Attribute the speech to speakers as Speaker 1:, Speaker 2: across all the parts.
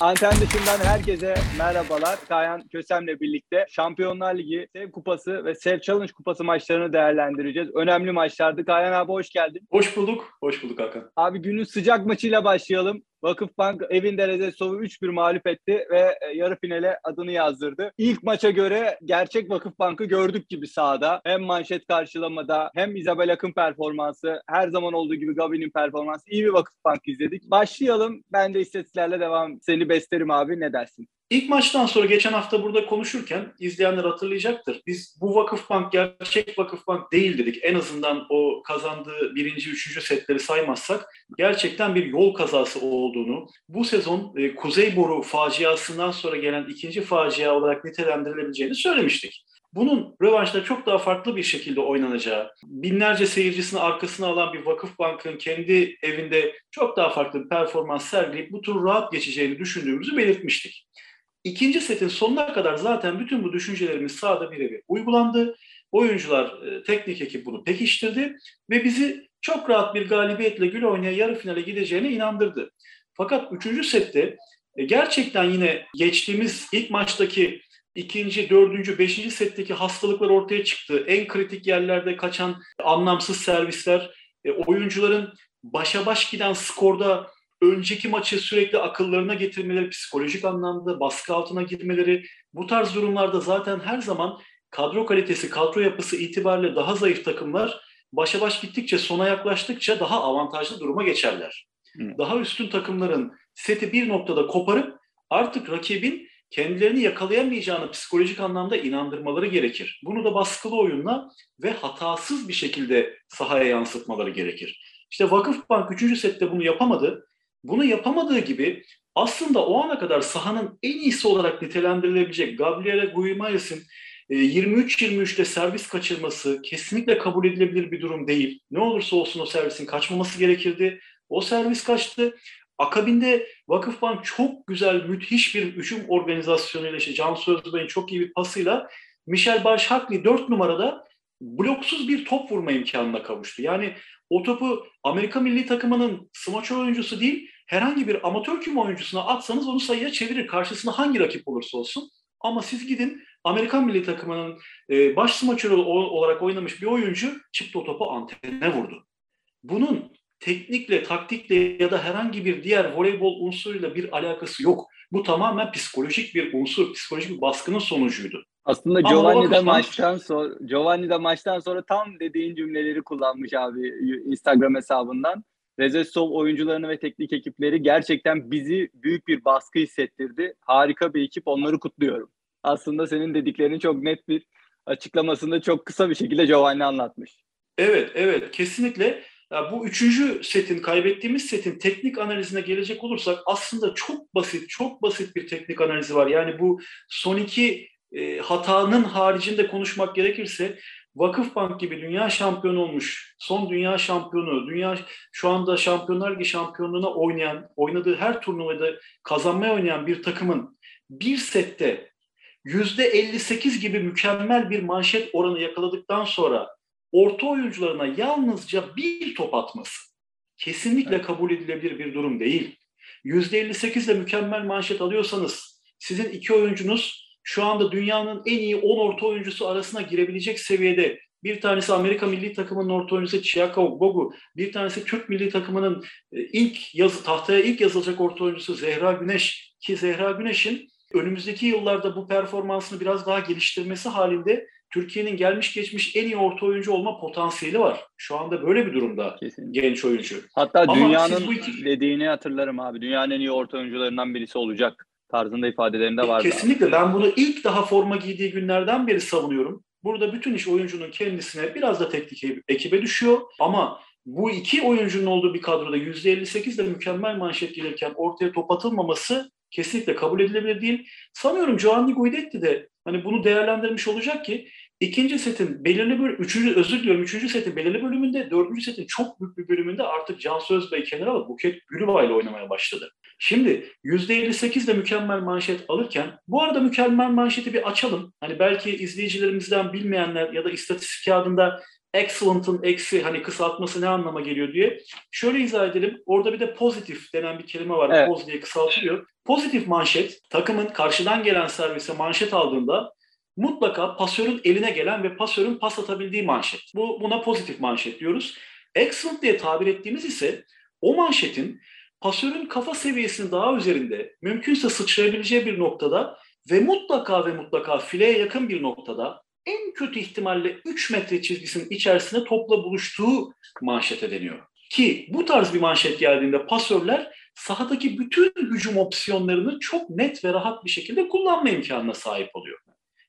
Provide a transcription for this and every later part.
Speaker 1: Anten dışından herkese merhabalar. Kayan Kösem'le birlikte Şampiyonlar Ligi, Sev Kupası ve Sev Challenge Kupası maçlarını değerlendireceğiz. Önemli maçlardı. Kayan abi hoş geldin.
Speaker 2: Hoş bulduk. Hoş bulduk Hakan.
Speaker 1: Abi günün sıcak maçıyla başlayalım. Vakıfbank evinde Rezesov'u 3-1 mağlup etti ve e, yarı finale adını yazdırdı. İlk maça göre gerçek Vakıfbank'ı gördük gibi sahada. Hem manşet karşılamada hem Isabel Akın performansı, her zaman olduğu gibi Gabi'nin performansı iyi bir Vakıfbank izledik. Başlayalım. Ben de istatistiklerle devam. Seni beslerim abi. Ne dersin?
Speaker 2: İlk maçtan sonra geçen hafta burada konuşurken izleyenler hatırlayacaktır. Biz bu Vakıfbank gerçek Vakıfbank değil dedik. En azından o kazandığı birinci, üçüncü setleri saymazsak gerçekten bir yol kazası olduğunu, bu sezon e, Kuzey Boru faciasından sonra gelen ikinci facia olarak nitelendirilebileceğini söylemiştik. Bunun rövanşta çok daha farklı bir şekilde oynanacağı, binlerce seyircisini arkasına alan bir Vakıfbank'ın kendi evinde çok daha farklı bir performans sergileyip bu tur rahat geçeceğini düşündüğümüzü belirtmiştik. İkinci setin sonuna kadar zaten bütün bu düşüncelerimiz sahada birebir uygulandı. Oyuncular, e, teknik ekip bunu pekiştirdi ve bizi çok rahat bir galibiyetle gül oynaya yarı finale gideceğine inandırdı. Fakat üçüncü sette e, gerçekten yine geçtiğimiz ilk maçtaki ikinci, dördüncü, beşinci setteki hastalıklar ortaya çıktı. En kritik yerlerde kaçan anlamsız servisler, e, oyuncuların başa baş giden skorda önceki maçı sürekli akıllarına getirmeleri, psikolojik anlamda baskı altına girmeleri, bu tarz durumlarda zaten her zaman kadro kalitesi, kadro yapısı itibariyle daha zayıf takımlar başa baş gittikçe, sona yaklaştıkça daha avantajlı duruma geçerler. Hı. Daha üstün takımların seti bir noktada koparıp artık rakibin kendilerini yakalayamayacağını psikolojik anlamda inandırmaları gerekir. Bunu da baskılı oyunla ve hatasız bir şekilde sahaya yansıtmaları gerekir. İşte Vakıfbank 3. sette bunu yapamadı. Bunu yapamadığı gibi aslında o ana kadar sahanın en iyisi olarak nitelendirilebilecek Gabriele Guimares'in 23-23'te e, servis kaçırması kesinlikle kabul edilebilir bir durum değil. Ne olursa olsun o servisin kaçmaması gerekirdi. O servis kaçtı. Akabinde Vakıfbank çok güzel, müthiş bir hücum organizasyonuyla, işte Can Sözbey'in çok iyi bir pasıyla Michel Barşakli 4 numarada bloksuz bir top vurma imkanına kavuştu. Yani o topu Amerika milli takımının smaçör oyuncusu değil, herhangi bir amatör küme oyuncusuna atsanız onu sayıya çevirir. Karşısında hangi rakip olursa olsun. Ama siz gidin Amerikan milli takımının e, baş smaçörü olarak oynamış bir oyuncu çıktı o topu antene vurdu. Bunun teknikle, taktikle ya da herhangi bir diğer voleybol unsuruyla bir alakası yok. Bu tamamen psikolojik bir unsur, psikolojik bir baskının sonucuydu.
Speaker 1: Aslında Giovanni de maçtan sonra Giovanni de maçtan sonra tam dediğin cümleleri kullanmış abi Instagram hesabından. Rezesov oyuncularını ve teknik ekipleri gerçekten bizi büyük bir baskı hissettirdi. Harika bir ekip onları kutluyorum. Aslında senin dediklerini çok net bir açıklamasında çok kısa bir şekilde Giovanni anlatmış.
Speaker 2: Evet, evet kesinlikle. Ya bu üçüncü setin, kaybettiğimiz setin teknik analizine gelecek olursak aslında çok basit, çok basit bir teknik analizi var. Yani bu son iki e, hatanın haricinde konuşmak gerekirse Vakıfbank gibi dünya şampiyonu olmuş, son dünya şampiyonu, dünya şu anda Şampiyonlar Ligi şampiyonluğuna oynayan, oynadığı her turnuvada kazanmaya oynayan bir takımın bir sette yüzde 58 gibi mükemmel bir manşet oranı yakaladıktan sonra orta oyuncularına yalnızca bir top atması kesinlikle kabul edilebilir bir durum değil. Yüzde 58 ile mükemmel manşet alıyorsanız sizin iki oyuncunuz şu anda dünyanın en iyi 10 orta oyuncusu arasına girebilecek seviyede. Bir tanesi Amerika milli takımının orta oyuncusu Chiako Bogu, bir tanesi Türk milli takımının e, ilk yazı, tahtaya ilk yazılacak orta oyuncusu Zehra Güneş ki Zehra Güneş'in önümüzdeki yıllarda bu performansını biraz daha geliştirmesi halinde Türkiye'nin gelmiş geçmiş en iyi orta oyuncu olma potansiyeli var. Şu anda böyle bir durumda Kesinlikle. genç oyuncu.
Speaker 1: Hatta Ama dünyanın iki... dediğini hatırlarım abi. Dünyanın en iyi orta oyuncularından birisi olacak tarzında ifadelerinde var.
Speaker 2: Kesinlikle ben bunu ilk daha forma giydiği günlerden beri savunuyorum. Burada bütün iş oyuncunun kendisine biraz da teknik ekibe düşüyor ama bu iki oyuncunun olduğu bir kadroda %58 de mükemmel manşet gelirken ortaya top atılmaması kesinlikle kabul edilebilir değil. Sanıyorum Giovanni Guidetti de hani bunu değerlendirmiş olacak ki ikinci setin belirli bir üçüncü özür diliyorum üçüncü setin belirli bölümünde dördüncü setin çok büyük bir bölümünde artık Can Sözbey kenara alıp Buket Gülüva ile oynamaya başladı. Şimdi %58 de mükemmel manşet alırken bu arada mükemmel manşeti bir açalım. Hani belki izleyicilerimizden bilmeyenler ya da istatistik kağıdında excellent'ın eksi hani kısaltması ne anlama geliyor diye. Şöyle izah edelim. Orada bir de pozitif denen bir kelime var. Evet. Poz diye kısaltılıyor. Pozitif manşet takımın karşıdan gelen servise manşet aldığında mutlaka pasörün eline gelen ve pasörün pas atabildiği manşet. Bu buna pozitif manşet diyoruz. Excellent diye tabir ettiğimiz ise o manşetin pasörün kafa seviyesinin daha üzerinde mümkünse sıçrayabileceği bir noktada ve mutlaka ve mutlaka fileye yakın bir noktada en kötü ihtimalle 3 metre çizgisinin içerisinde topla buluştuğu manşete deniyor. Ki bu tarz bir manşet geldiğinde pasörler sahadaki bütün hücum opsiyonlarını çok net ve rahat bir şekilde kullanma imkanına sahip oluyor.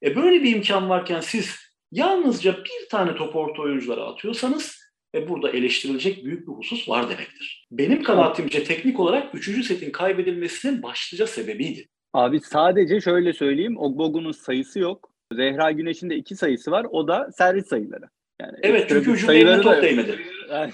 Speaker 2: E böyle bir imkan varken siz yalnızca bir tane top orta oyunculara atıyorsanız e burada eleştirilecek büyük bir husus var demektir. Benim kanaatimce teknik olarak 3. setin kaybedilmesinin başlıca sebebiydi.
Speaker 1: Abi sadece şöyle söyleyeyim. Ogbogu'nun sayısı yok. Zehra Güneş'in de iki sayısı var. O da servis sayıları.
Speaker 2: Yani evet çünkü hücum top değmedi.
Speaker 1: Yani,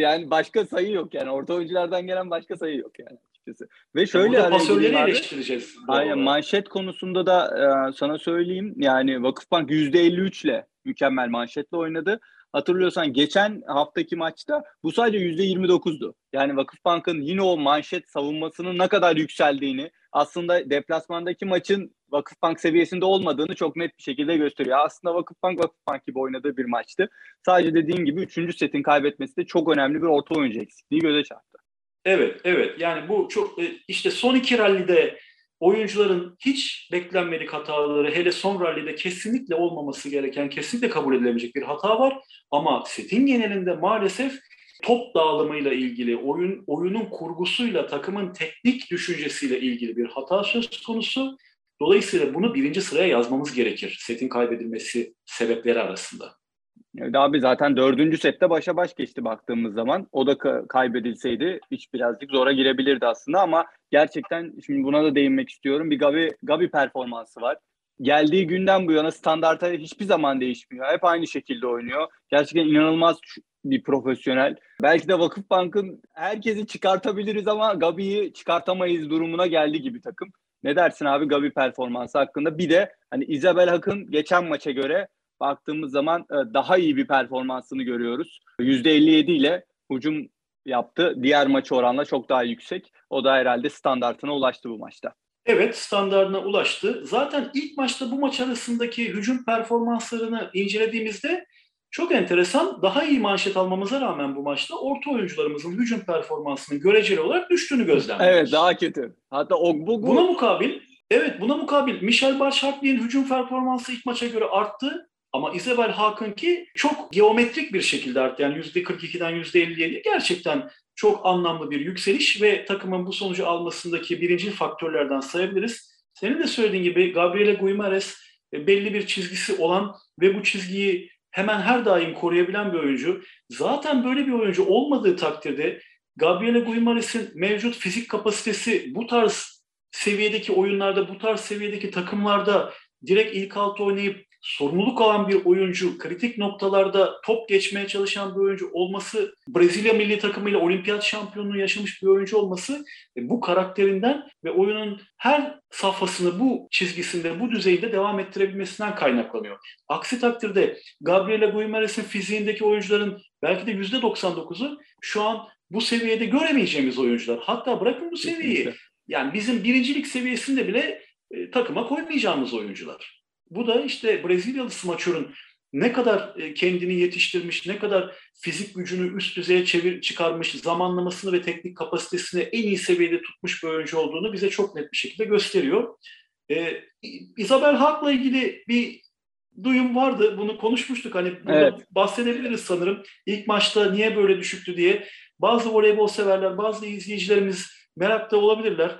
Speaker 1: yani başka sayı yok yani. Orta oyunculardan gelen başka sayı yok yani açıkçası. Ve şöyle
Speaker 2: Burada pasörleri eleştireceğiz.
Speaker 1: Aynen manşet konusunda da e, sana söyleyeyim. Yani Vakıfbank %53 ile mükemmel manşetle oynadı. Hatırlıyorsan geçen haftaki maçta bu sadece %29'du. Yani Vakıfbank'ın yine o manşet savunmasının ne kadar yükseldiğini, aslında deplasmandaki maçın Vakıfbank seviyesinde olmadığını çok net bir şekilde gösteriyor. Aslında Vakıfbank Vakıfbank gibi oynadığı bir maçtı. Sadece dediğim gibi 3. setin kaybetmesi de çok önemli bir orta oyuncu eksikliği göze çarptı.
Speaker 2: Evet, evet. Yani bu çok e, işte son iki rallide oyuncuların hiç beklenmedik hataları hele son rallide kesinlikle olmaması gereken, kesinlikle kabul edilemeyecek bir hata var. Ama setin genelinde maalesef top dağılımıyla ilgili, oyun oyunun kurgusuyla, takımın teknik düşüncesiyle ilgili bir hata söz konusu. Dolayısıyla bunu birinci sıraya yazmamız gerekir setin kaybedilmesi sebepleri arasında.
Speaker 1: Evet abi zaten dördüncü sette başa baş geçti baktığımız zaman. O da ka- kaybedilseydi hiç birazcık zora girebilirdi aslında ama gerçekten şimdi buna da değinmek istiyorum. Bir Gabi, Gabi performansı var. Geldiği günden bu yana standarta hiçbir zaman değişmiyor. Hep aynı şekilde oynuyor. Gerçekten inanılmaz bir profesyonel. Belki de Vakıfbank'ın herkesi çıkartabiliriz ama Gabi'yi çıkartamayız durumuna geldi gibi takım. Ne dersin abi Gabi performansı hakkında? Bir de hani Isabel Hak'ın geçen maça göre baktığımız zaman e, daha iyi bir performansını görüyoruz. %57 ile hücum yaptı. Diğer maçı oranla çok daha yüksek. O da herhalde standartına ulaştı bu maçta.
Speaker 2: Evet standartına ulaştı. Zaten ilk maçta bu maç arasındaki hücum performanslarını incelediğimizde çok enteresan. Daha iyi manşet almamıza rağmen bu maçta orta oyuncularımızın hücum performansının göreceli olarak düştüğünü gözlemliyoruz.
Speaker 1: Evet daha kötü. Hatta Ogbogu...
Speaker 2: Buna mukabil Evet buna mukabil Michel Barşartli'nin hücum performansı ilk maça göre arttı. Ama Isabel Hakk'ınki çok geometrik bir şekilde arttı. Yani %42'den %57 gerçekten çok anlamlı bir yükseliş ve takımın bu sonucu almasındaki birinci faktörlerden sayabiliriz. Senin de söylediğin gibi Gabriele Guimares e, belli bir çizgisi olan ve bu çizgiyi hemen her daim koruyabilen bir oyuncu. Zaten böyle bir oyuncu olmadığı takdirde Gabriele Guimares'in mevcut fizik kapasitesi bu tarz seviyedeki oyunlarda, bu tarz seviyedeki takımlarda direkt ilk altı oynayıp sorumluluk alan bir oyuncu, kritik noktalarda top geçmeye çalışan bir oyuncu olması, Brezilya milli takımıyla olimpiyat şampiyonluğu yaşamış bir oyuncu olması e, bu karakterinden ve oyunun her safhasını bu çizgisinde, bu düzeyde devam ettirebilmesinden kaynaklanıyor. Aksi takdirde Gabriela Guimares'in fiziğindeki oyuncuların belki de %99'u şu an bu seviyede göremeyeceğimiz oyuncular. Hatta bırakın bu seviyeyi. Yani bizim birincilik seviyesinde bile e, takıma koymayacağımız oyuncular. Bu da işte Brezilyalı smaçörün ne kadar e, kendini yetiştirmiş, ne kadar fizik gücünü üst düzeye çevir, çıkarmış, zamanlamasını ve teknik kapasitesini en iyi seviyede tutmuş bir oyuncu olduğunu bize çok net bir şekilde gösteriyor. Ee, Isabel Hak'la ilgili bir duyum vardı. Bunu konuşmuştuk. Hani evet. bahsedebiliriz sanırım. İlk maçta niye böyle düşüktü diye. Bazı voleybol severler, bazı izleyicilerimiz merakta olabilirler.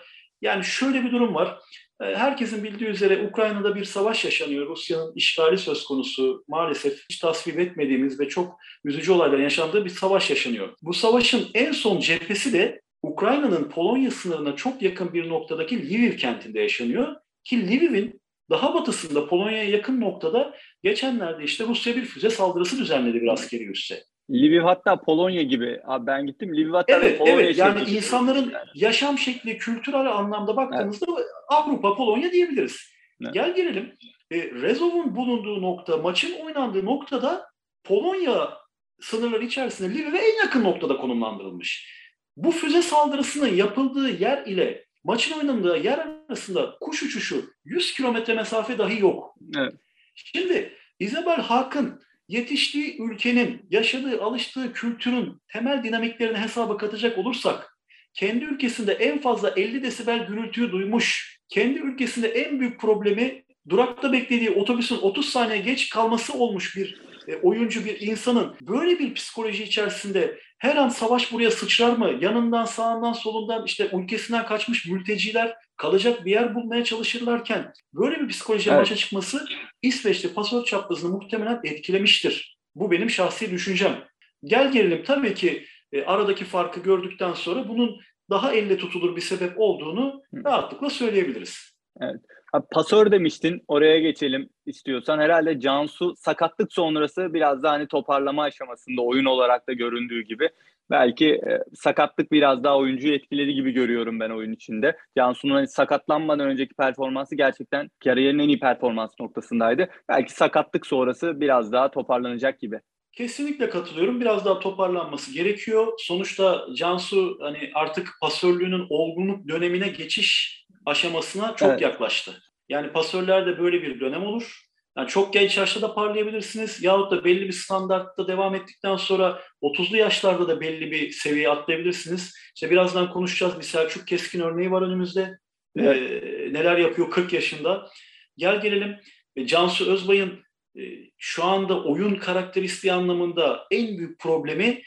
Speaker 2: Yani şöyle bir durum var. Ee, herkesin bildiği üzere Ukrayna'da bir savaş yaşanıyor. Rusya'nın işgali söz konusu. Maalesef hiç tasvip etmediğimiz ve çok üzücü olaylar yaşandığı bir savaş yaşanıyor. Bu savaşın en son cephesi de Ukrayna'nın Polonya sınırına çok yakın bir noktadaki Lviv kentinde yaşanıyor. Ki Lviv'in daha batısında Polonya'ya yakın noktada geçenlerde işte Rusya bir füze saldırısı düzenledi bir askeri üsse.
Speaker 1: Lviv hatta Polonya gibi. Abi ben gittim Lviv hatta
Speaker 2: evet, Polonya Evet yani insanların yani. yaşam şekli kültürel anlamda baktığımızda evet. Avrupa Polonya diyebiliriz. Evet. Gel gelelim. E, Rezov'un bulunduğu nokta, maçın oynandığı noktada Polonya sınırları içerisinde Lviv'e en yakın noktada konumlandırılmış. Bu füze saldırısının yapıldığı yer ile maçın oynandığı yer arasında kuş uçuşu 100 kilometre mesafe dahi yok. Evet. Şimdi Isabel Hakk'ın yetiştiği ülkenin, yaşadığı, alıştığı kültürün temel dinamiklerini hesaba katacak olursak, kendi ülkesinde en fazla 50 desibel gürültüyü duymuş, kendi ülkesinde en büyük problemi durakta beklediği otobüsün 30 saniye geç kalması olmuş bir e, oyuncu bir insanın böyle bir psikoloji içerisinde her an savaş buraya sıçrar mı? Yanından, sağından, solundan işte ülkesinden kaçmış mülteciler kalacak bir yer bulmaya çalışırlarken böyle bir psikolojiye evet. başa çıkması İsveç'te pasör çaprazını muhtemelen etkilemiştir. Bu benim şahsi düşüncem. Gel gelelim tabii ki e, aradaki farkı gördükten sonra bunun daha elle tutulur bir sebep olduğunu rahatlıkla söyleyebiliriz.
Speaker 1: Evet. Abi, pasör demiştin. Oraya geçelim istiyorsan. Herhalde Cansu sakatlık sonrası biraz daha hani toparlama aşamasında oyun olarak da göründüğü gibi. Belki e, sakatlık biraz daha oyuncuyu etkiledi gibi görüyorum ben oyun içinde. Cansu'nun hani sakatlanmadan önceki performansı gerçekten kariyerinin en iyi performans noktasındaydı. Belki sakatlık sonrası biraz daha toparlanacak gibi.
Speaker 2: Kesinlikle katılıyorum. Biraz daha toparlanması gerekiyor. Sonuçta Cansu hani artık pasörlüğünün olgunluk dönemine geçiş aşamasına çok evet. yaklaştı. Yani pasörlerde böyle bir dönem olur. Yani çok genç yaşta da parlayabilirsiniz yahut da belli bir standartta devam ettikten sonra 30'lu yaşlarda da belli bir seviyeye atlayabilirsiniz. İşte birazdan konuşacağız. Bir Selçuk Keskin örneği var önümüzde. Evet. Ee, neler yapıyor 40 yaşında. Gel gelelim Cansu Özbay'ın e, şu anda oyun karakteristiği anlamında en büyük problemi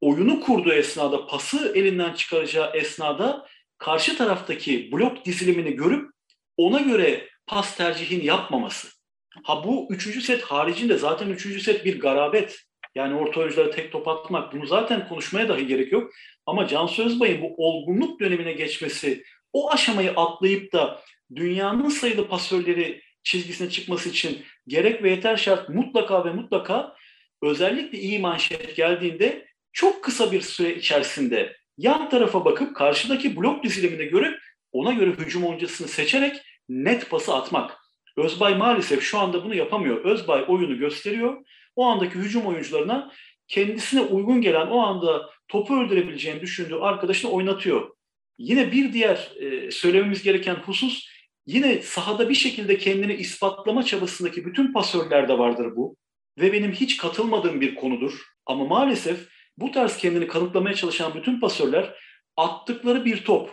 Speaker 2: oyunu kurduğu esnada, pası elinden çıkaracağı esnada karşı taraftaki blok dizilimini görüp ona göre pas tercihini yapmaması. Ha bu üçüncü set haricinde zaten üçüncü set bir garabet. Yani orta oyunculara tek top atmak bunu zaten konuşmaya dahi gerek yok. Ama Can Sözbay'ın bu olgunluk dönemine geçmesi, o aşamayı atlayıp da dünyanın sayılı pasörleri çizgisine çıkması için gerek ve yeter şart mutlaka ve mutlaka özellikle iyi manşet geldiğinde çok kısa bir süre içerisinde yan tarafa bakıp karşıdaki blok dizilimine göre ona göre hücum oyuncusunu seçerek net pası atmak. Özbay maalesef şu anda bunu yapamıyor. Özbay oyunu gösteriyor. O andaki hücum oyuncularına kendisine uygun gelen o anda topu öldürebileceğini düşündüğü arkadaşını oynatıyor. Yine bir diğer e, söylememiz gereken husus yine sahada bir şekilde kendini ispatlama çabasındaki bütün pasörlerde vardır bu. Ve benim hiç katılmadığım bir konudur. Ama maalesef bu tarz kendini kanıtlamaya çalışan bütün pasörler attıkları bir top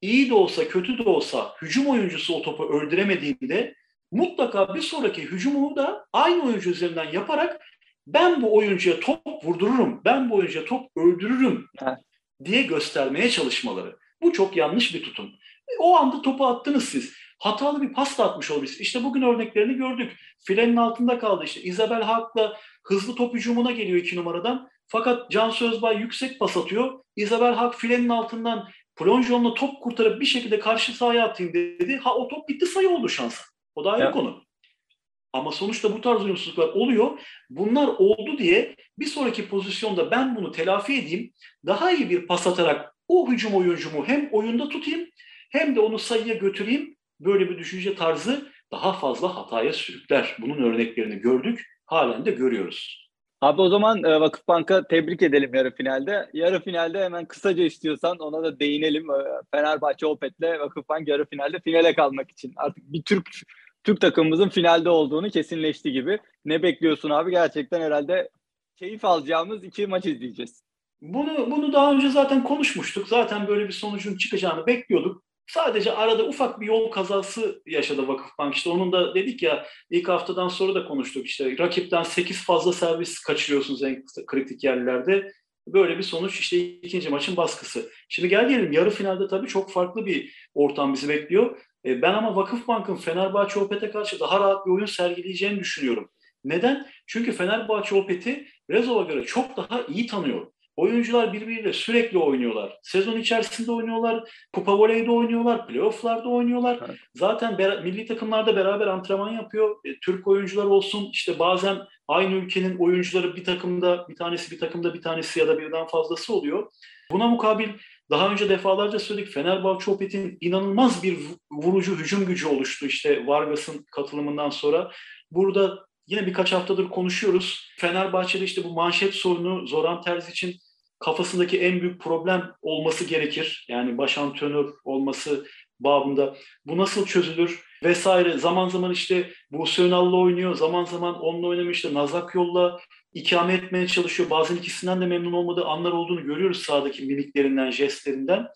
Speaker 2: iyi de olsa kötü de olsa hücum oyuncusu o topu öldüremediğinde mutlaka bir sonraki hücumunu da aynı oyuncu üzerinden yaparak ben bu oyuncuya top vurdururum, ben bu oyuncuya top öldürürüm diye göstermeye çalışmaları. Bu çok yanlış bir tutum. O anda topu attınız siz. Hatalı bir pas da atmış olabilirsiniz. İşte bugün örneklerini gördük. Filenin altında kaldı işte. Isabel Hak'la hızlı top hücumuna geliyor iki numaradan. Fakat Can Sözbay yüksek pas atıyor. Isabel Hak filenin altından plonjonla top kurtarıp bir şekilde karşı sahaya atayım dedi. Ha o top bitti sayı oldu şansa. O da ayrı evet. konu. Ama sonuçta bu tarz uyumsuzluklar oluyor. Bunlar oldu diye bir sonraki pozisyonda ben bunu telafi edeyim. Daha iyi bir pas atarak o hücum oyuncumu hem oyunda tutayım hem de onu sayıya götüreyim. Böyle bir düşünce tarzı daha fazla hataya sürükler. Bunun örneklerini gördük, halen de görüyoruz.
Speaker 1: Abi o zaman e, Vakıfbank'a tebrik edelim yarı finalde. Yarı finalde hemen kısaca istiyorsan ona da değinelim. E, Fenerbahçe Opet'le Vakıfbank yarı finalde finale kalmak için. Artık bir Türk Türk takımımızın finalde olduğunu kesinleşti gibi. Ne bekliyorsun abi? Gerçekten herhalde keyif alacağımız iki maç izleyeceğiz.
Speaker 2: Bunu bunu daha önce zaten konuşmuştuk. Zaten böyle bir sonucun çıkacağını bekliyorduk. Sadece arada ufak bir yol kazası yaşadı Vakıfbank. İşte onun da dedik ya ilk haftadan sonra da konuştuk işte rakipten 8 fazla servis kaçırıyorsunuz en kritik yerlerde. Böyle bir sonuç işte ikinci maçın baskısı. Şimdi gel gelelim yarı finalde tabii çok farklı bir ortam bizi bekliyor. E, ben ama Vakıfbank'ın Fenerbahçe Opet'e karşı daha rahat bir oyun sergileyeceğini düşünüyorum. Neden? Çünkü Fenerbahçe Opet'i Rezov'a göre çok daha iyi tanıyor. Oyuncular birbiriyle sürekli oynuyorlar. Sezon içerisinde oynuyorlar, kupa voleyde oynuyorlar, playofflarda oynuyorlar. Evet. Zaten ber- milli takımlarda beraber antrenman yapıyor. E, Türk oyuncular olsun işte bazen aynı ülkenin oyuncuları bir takımda, bir tanesi bir takımda, bir tanesi ya da birden fazlası oluyor. Buna mukabil daha önce defalarca söyledik Fenerbahçe Opet'in inanılmaz bir vurucu hücum gücü oluştu işte Vargas'ın katılımından sonra. Burada yine birkaç haftadır konuşuyoruz. Fenerbahçe'de işte bu manşet sorunu Zoran Terzi için kafasındaki en büyük problem olması gerekir. Yani baş antrenör olması babında. Bu nasıl çözülür vesaire. Zaman zaman işte bu Önal'la oynuyor, zaman zaman onunla oynamış işte Nazak Yol'la ikame etmeye çalışıyor. Bazen ikisinden de memnun olmadığı anlar olduğunu görüyoruz sahadaki mimiklerinden, jestlerinden.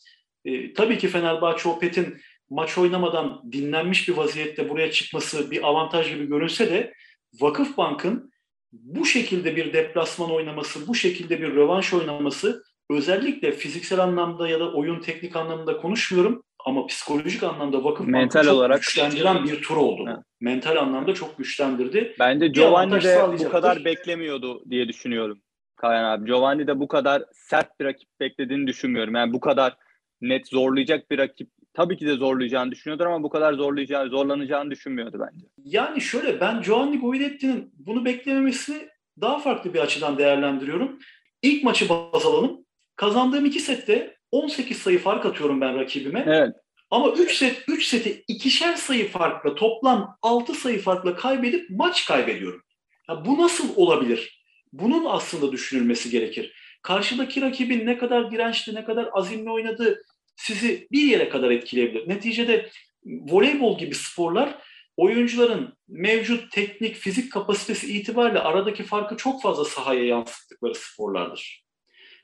Speaker 2: E, tabii ki Fenerbahçe Opet'in maç oynamadan dinlenmiş bir vaziyette buraya çıkması bir avantaj gibi görünse de Vakıfbank'ın bu şekilde bir deplasman oynaması, bu şekilde bir rövanş oynaması özellikle fiziksel anlamda ya da oyun teknik anlamında konuşmuyorum ama psikolojik anlamda vakıf
Speaker 1: mental çok olarak
Speaker 2: güçlendiren bir tur oldu. Ha. Mental anlamda çok güçlendirdi.
Speaker 1: Bence Giovanni de bu kadar beklemiyordu diye düşünüyorum. Kayan abi. Giovanni de bu kadar sert bir rakip beklediğini düşünmüyorum. Yani bu kadar net zorlayacak bir rakip tabii ki de zorlayacağını düşünüyordur ama bu kadar zorlayacağını, zorlanacağını düşünmüyordu bence.
Speaker 2: Yani şöyle ben Giovanni Guidetti'nin bunu beklememesini daha farklı bir açıdan değerlendiriyorum. İlk maçı baz alalım. Kazandığım iki sette 18 sayı fark atıyorum ben rakibime.
Speaker 1: Evet.
Speaker 2: Ama 3 set 3 seti ikişer sayı farkla toplam 6 sayı farkla kaybedip maç kaybediyorum. Ya bu nasıl olabilir? Bunun aslında düşünülmesi gerekir. Karşıdaki rakibin ne kadar dirençli, ne kadar azimli oynadığı sizi bir yere kadar etkileyebilir. Neticede voleybol gibi sporlar oyuncuların mevcut teknik, fizik kapasitesi itibariyle aradaki farkı çok fazla sahaya yansıttıkları sporlardır.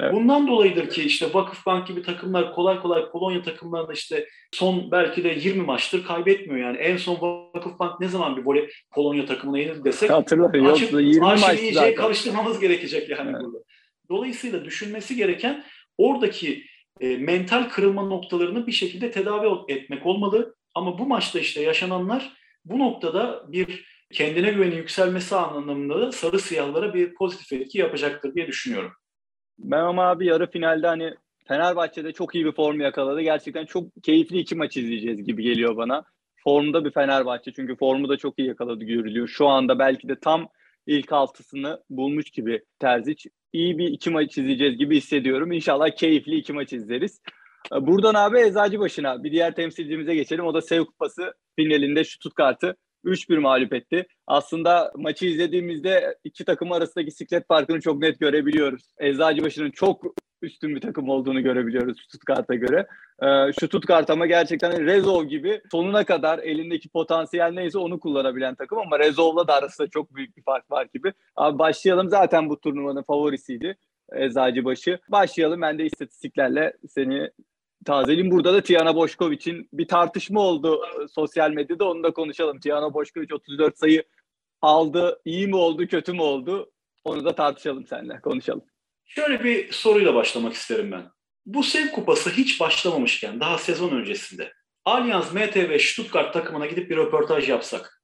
Speaker 2: Evet. Bundan dolayıdır ki işte Vakıfbank gibi takımlar kolay kolay Polonya takımlarında işte son belki de 20 maçtır kaybetmiyor yani. En son Vakıfbank ne zaman bir voley Polonya takımına yenildi desek
Speaker 1: Hatırlar, açıp 20 maç
Speaker 2: iyice karıştırmamız gerekecek yani evet. burada. Dolayısıyla düşünmesi gereken oradaki e, mental kırılma noktalarını bir şekilde tedavi etmek olmalı. Ama bu maçta işte yaşananlar bu noktada bir kendine güveni yükselmesi anlamında da sarı siyahlara bir pozitif etki yapacaktır diye düşünüyorum.
Speaker 1: Ben ama abi yarı finalde hani Fenerbahçe'de çok iyi bir form yakaladı. Gerçekten çok keyifli iki maç izleyeceğiz gibi geliyor bana. Formda bir Fenerbahçe çünkü formu da çok iyi yakaladı görülüyor. Şu anda belki de tam ilk altısını bulmuş gibi Terzic. İyi bir iki maç izleyeceğiz gibi hissediyorum. İnşallah keyifli iki maç izleriz. Buradan abi Eczacı başına bir diğer temsilcimize geçelim. O da Sev Kupası finalinde Stuttgart'ı 3-1 mağlup etti. Aslında maçı izlediğimizde iki takım arasındaki siklet farkını çok net görebiliyoruz. Eczacıbaşı'nın çok üstün bir takım olduğunu görebiliyoruz Stuttgart'a göre. Ee, şu Stuttgart ama gerçekten Rezov gibi sonuna kadar elindeki potansiyel neyse onu kullanabilen takım ama Rezov'la da arasında çok büyük bir fark var gibi. Abi başlayalım zaten bu turnuvanın favorisiydi. Eczacıbaşı. Başlayalım ben de istatistiklerle seni tazeleyeyim. Burada da Tiana Boşkoviç'in bir tartışma oldu sosyal medyada. Onu da konuşalım. Tiana Boşkoviç 34 sayı aldı. İyi mi oldu, kötü mü oldu? Onu da tartışalım seninle, konuşalım.
Speaker 2: Şöyle bir soruyla başlamak isterim ben. Bu Sev Kupası hiç başlamamışken, daha sezon öncesinde Allianz MTV Stuttgart takımına gidip bir röportaj yapsak,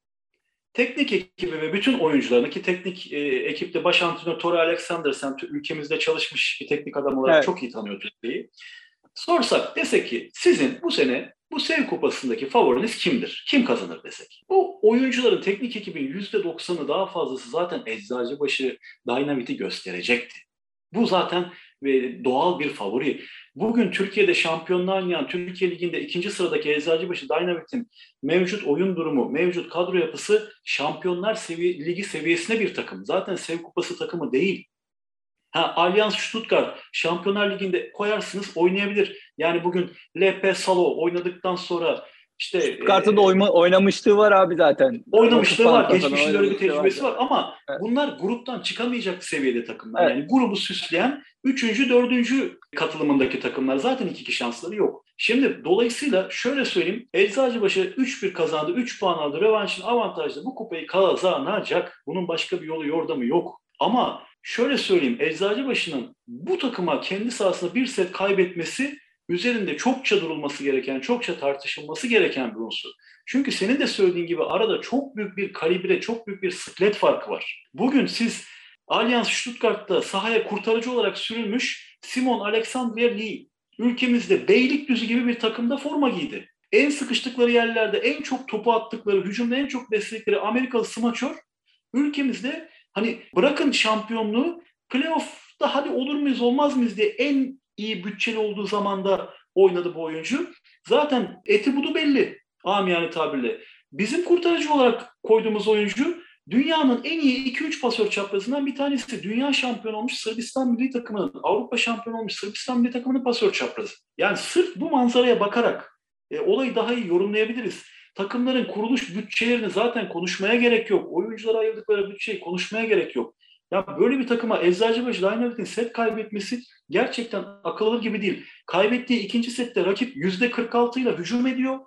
Speaker 2: teknik ekibi ve bütün oyuncularını ki teknik e, ekipte baş antrenör Tori Alexandersen ülkemizde çalışmış bir teknik adam olarak evet. çok iyi tanıyor Türkiye'yi. Sorsak desek ki sizin bu sene bu Sev Kupası'ndaki favoriniz kimdir? Kim kazanır desek? Bu oyuncuların teknik ekibin %90'ı daha fazlası zaten Eczacıbaşı Dynamit'i gösterecekti. Bu zaten ve doğal bir favori. Bugün Türkiye'de şampiyonlar oynayan Türkiye Ligi'nde ikinci sıradaki Eczacıbaşı Dynamit'in mevcut oyun durumu, mevcut kadro yapısı şampiyonlar sevi ligi seviyesine bir takım. Zaten Sev Kupası takımı değil. Ha, Allianz Stuttgart Şampiyonlar Ligi'nde koyarsınız oynayabilir. Yani bugün LP Salo oynadıktan sonra işte
Speaker 1: Stuttgart'ın da oyma, oynamışlığı var abi zaten.
Speaker 2: Oynamışlığı var. Geçmişinde öyle bir tecrübesi var. var. Ama evet. bunlar gruptan çıkamayacak seviyede takımlar. Evet. Yani grubu süsleyen 3. 4. katılımındaki takımlar zaten iki kişi şansları yok. Şimdi dolayısıyla şöyle söyleyeyim. Eczacıbaşı 3-1 kazandı. 3 puan aldı. Revanşın avantajlı bu kupayı kazanacak. Bunun başka bir yolu yordamı yok. Ama şöyle söyleyeyim. Eczacıbaşı'nın bu takıma kendi sahasında bir set kaybetmesi üzerinde çokça durulması gereken, çokça tartışılması gereken bir unsur. Çünkü senin de söylediğin gibi arada çok büyük bir kalibre, çok büyük bir sıklet farkı var. Bugün siz Allianz Stuttgart'ta sahaya kurtarıcı olarak sürülmüş Simon Alexander Lee ülkemizde Beylikdüzü gibi bir takımda forma giydi. En sıkıştıkları yerlerde en çok topu attıkları, hücumda en çok besledikleri Amerikalı smaçör ülkemizde hani bırakın şampiyonluğu playoff'ta hadi olur muyuz olmaz mıyız diye en iyi bütçeli olduğu zamanda oynadı bu oyuncu. Zaten eti budu belli amiyane tabirle. Bizim kurtarıcı olarak koyduğumuz oyuncu dünyanın en iyi 2-3 pasör çaprazından bir tanesi. Dünya şampiyon olmuş Sırbistan milli takımının, Avrupa şampiyon olmuş Sırbistan milli takımının pasör çaprazı. Yani sırf bu manzaraya bakarak e, olayı daha iyi yorumlayabiliriz. Takımların kuruluş bütçelerini zaten konuşmaya gerek yok. Oyunculara ayırdıkları bütçeyi konuşmaya gerek yok. Ya böyle bir takıma Eczacıbaşı Dynamite'in set kaybetmesi gerçekten akıl alır gibi değil. Kaybettiği ikinci sette rakip %46 ile hücum ediyor.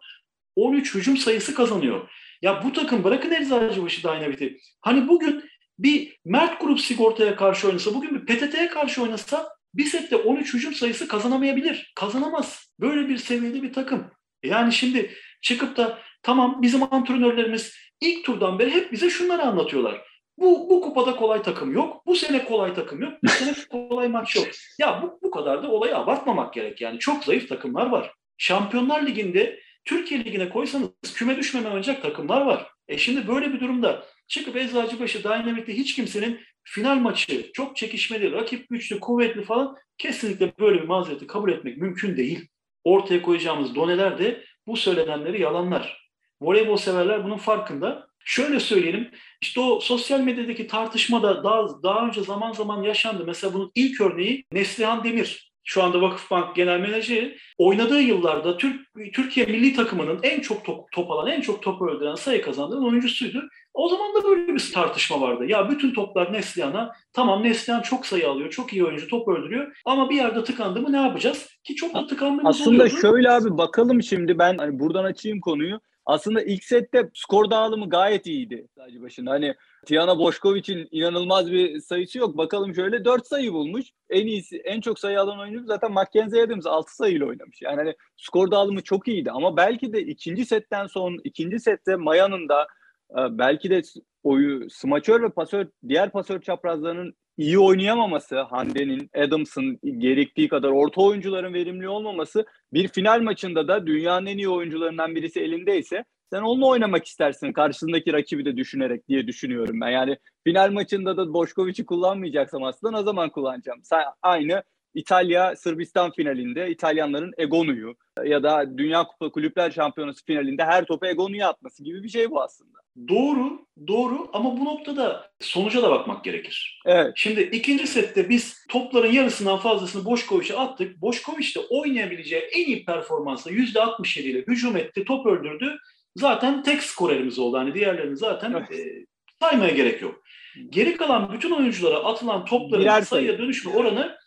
Speaker 2: 13 hücum sayısı kazanıyor. Ya bu takım bırakın Eczacıbaşı Dynamite'i. Hani bugün bir Mert Grup sigortaya karşı oynasa, bugün bir PTT'ye karşı oynasa bir sette 13 hücum sayısı kazanamayabilir. Kazanamaz. Böyle bir seviyede bir takım. Yani şimdi çıkıp da tamam bizim antrenörlerimiz ilk turdan beri hep bize şunları anlatıyorlar. Bu, bu kupada kolay takım yok. Bu sene kolay takım yok. Bu sene kolay maç yok. Ya bu, bu kadar da olayı abartmamak gerek. Yani çok zayıf takımlar var. Şampiyonlar Ligi'nde Türkiye Ligi'ne koysanız küme düşmeme oynayacak takımlar var. E şimdi böyle bir durumda çıkıp Eczacıbaşı Dynamic'te hiç kimsenin final maçı çok çekişmeli, rakip güçlü, kuvvetli falan kesinlikle böyle bir mazereti kabul etmek mümkün değil. Ortaya koyacağımız doneler de bu söylenenleri yalanlar. Voleybol severler bunun farkında. Şöyle söyleyelim, işte o sosyal medyadaki tartışmada daha, daha önce zaman zaman yaşandı. Mesela bunun ilk örneği Neslihan Demir. Şu anda Vakıfbank Genel Menajeri. Oynadığı yıllarda Türk, Türkiye milli takımının en çok top, top alan, en çok top öldüren, sayı kazandıran oyuncusuydu. O zaman da böyle bir tartışma vardı. Ya bütün toplar Neslihan'a. Tamam Neslihan çok sayı alıyor, çok iyi oyuncu, top öldürüyor. Ama bir yerde tıkandı mı ne yapacağız? Ki çok da tıkandığımız
Speaker 1: Aslında oluyordu. şöyle abi bakalım şimdi ben hani buradan açayım konuyu. Aslında ilk sette skor dağılımı gayet iyiydi sadece başında. Hani Tiana Boşkoviç'in inanılmaz bir sayısı yok. Bakalım şöyle 4 sayı bulmuş. En iyisi, en çok sayı alan oyuncu zaten Mackenzie Adams 6 sayıyla oynamış. Yani hani skor dağılımı çok iyiydi ama belki de ikinci setten son ikinci sette Maya'nın da e, belki de oyu smaçör ve pasör diğer pasör çaprazlarının iyi oynayamaması, Hande'nin, Adams'ın gerektiği kadar orta oyuncuların verimli olmaması bir final maçında da dünyanın en iyi oyuncularından birisi elindeyse sen onunla oynamak istersin karşısındaki rakibi de düşünerek diye düşünüyorum ben. Yani final maçında da Boşkoviç'i kullanmayacaksam aslında o zaman kullanacağım. Sen aynı İtalya Sırbistan finalinde İtalyanların Egonu'yu ya da Dünya Kupa Kulüpler Şampiyonası finalinde her topu Egonu'ya atması gibi bir şey bu aslında.
Speaker 2: Doğru, doğru ama bu noktada sonuca da bakmak gerekir.
Speaker 1: Evet.
Speaker 2: Şimdi ikinci sette biz topların yarısından fazlasını Boşkoviç'e attık. Boşkoviç de oynayabileceği en iyi performansla %67 ile hücum etti, top öldürdü. Zaten tek skorerimiz oldu. Hani diğerlerini zaten evet. e, saymaya gerek yok. Geri kalan bütün oyunculara atılan topların Birer sayıya dönüşme oranı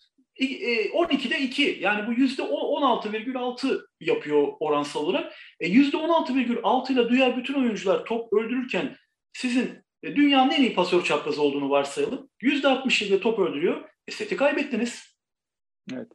Speaker 2: 12'de e, 2 yani bu yüzde 16,6 yapıyor oransal olarak. E, %16,6 ile diğer bütün oyuncular top öldürürken sizin e, dünyanın en iyi pasör çaprazı olduğunu varsayalım. %67 top öldürüyor. E seti kaybettiniz.
Speaker 1: Evet.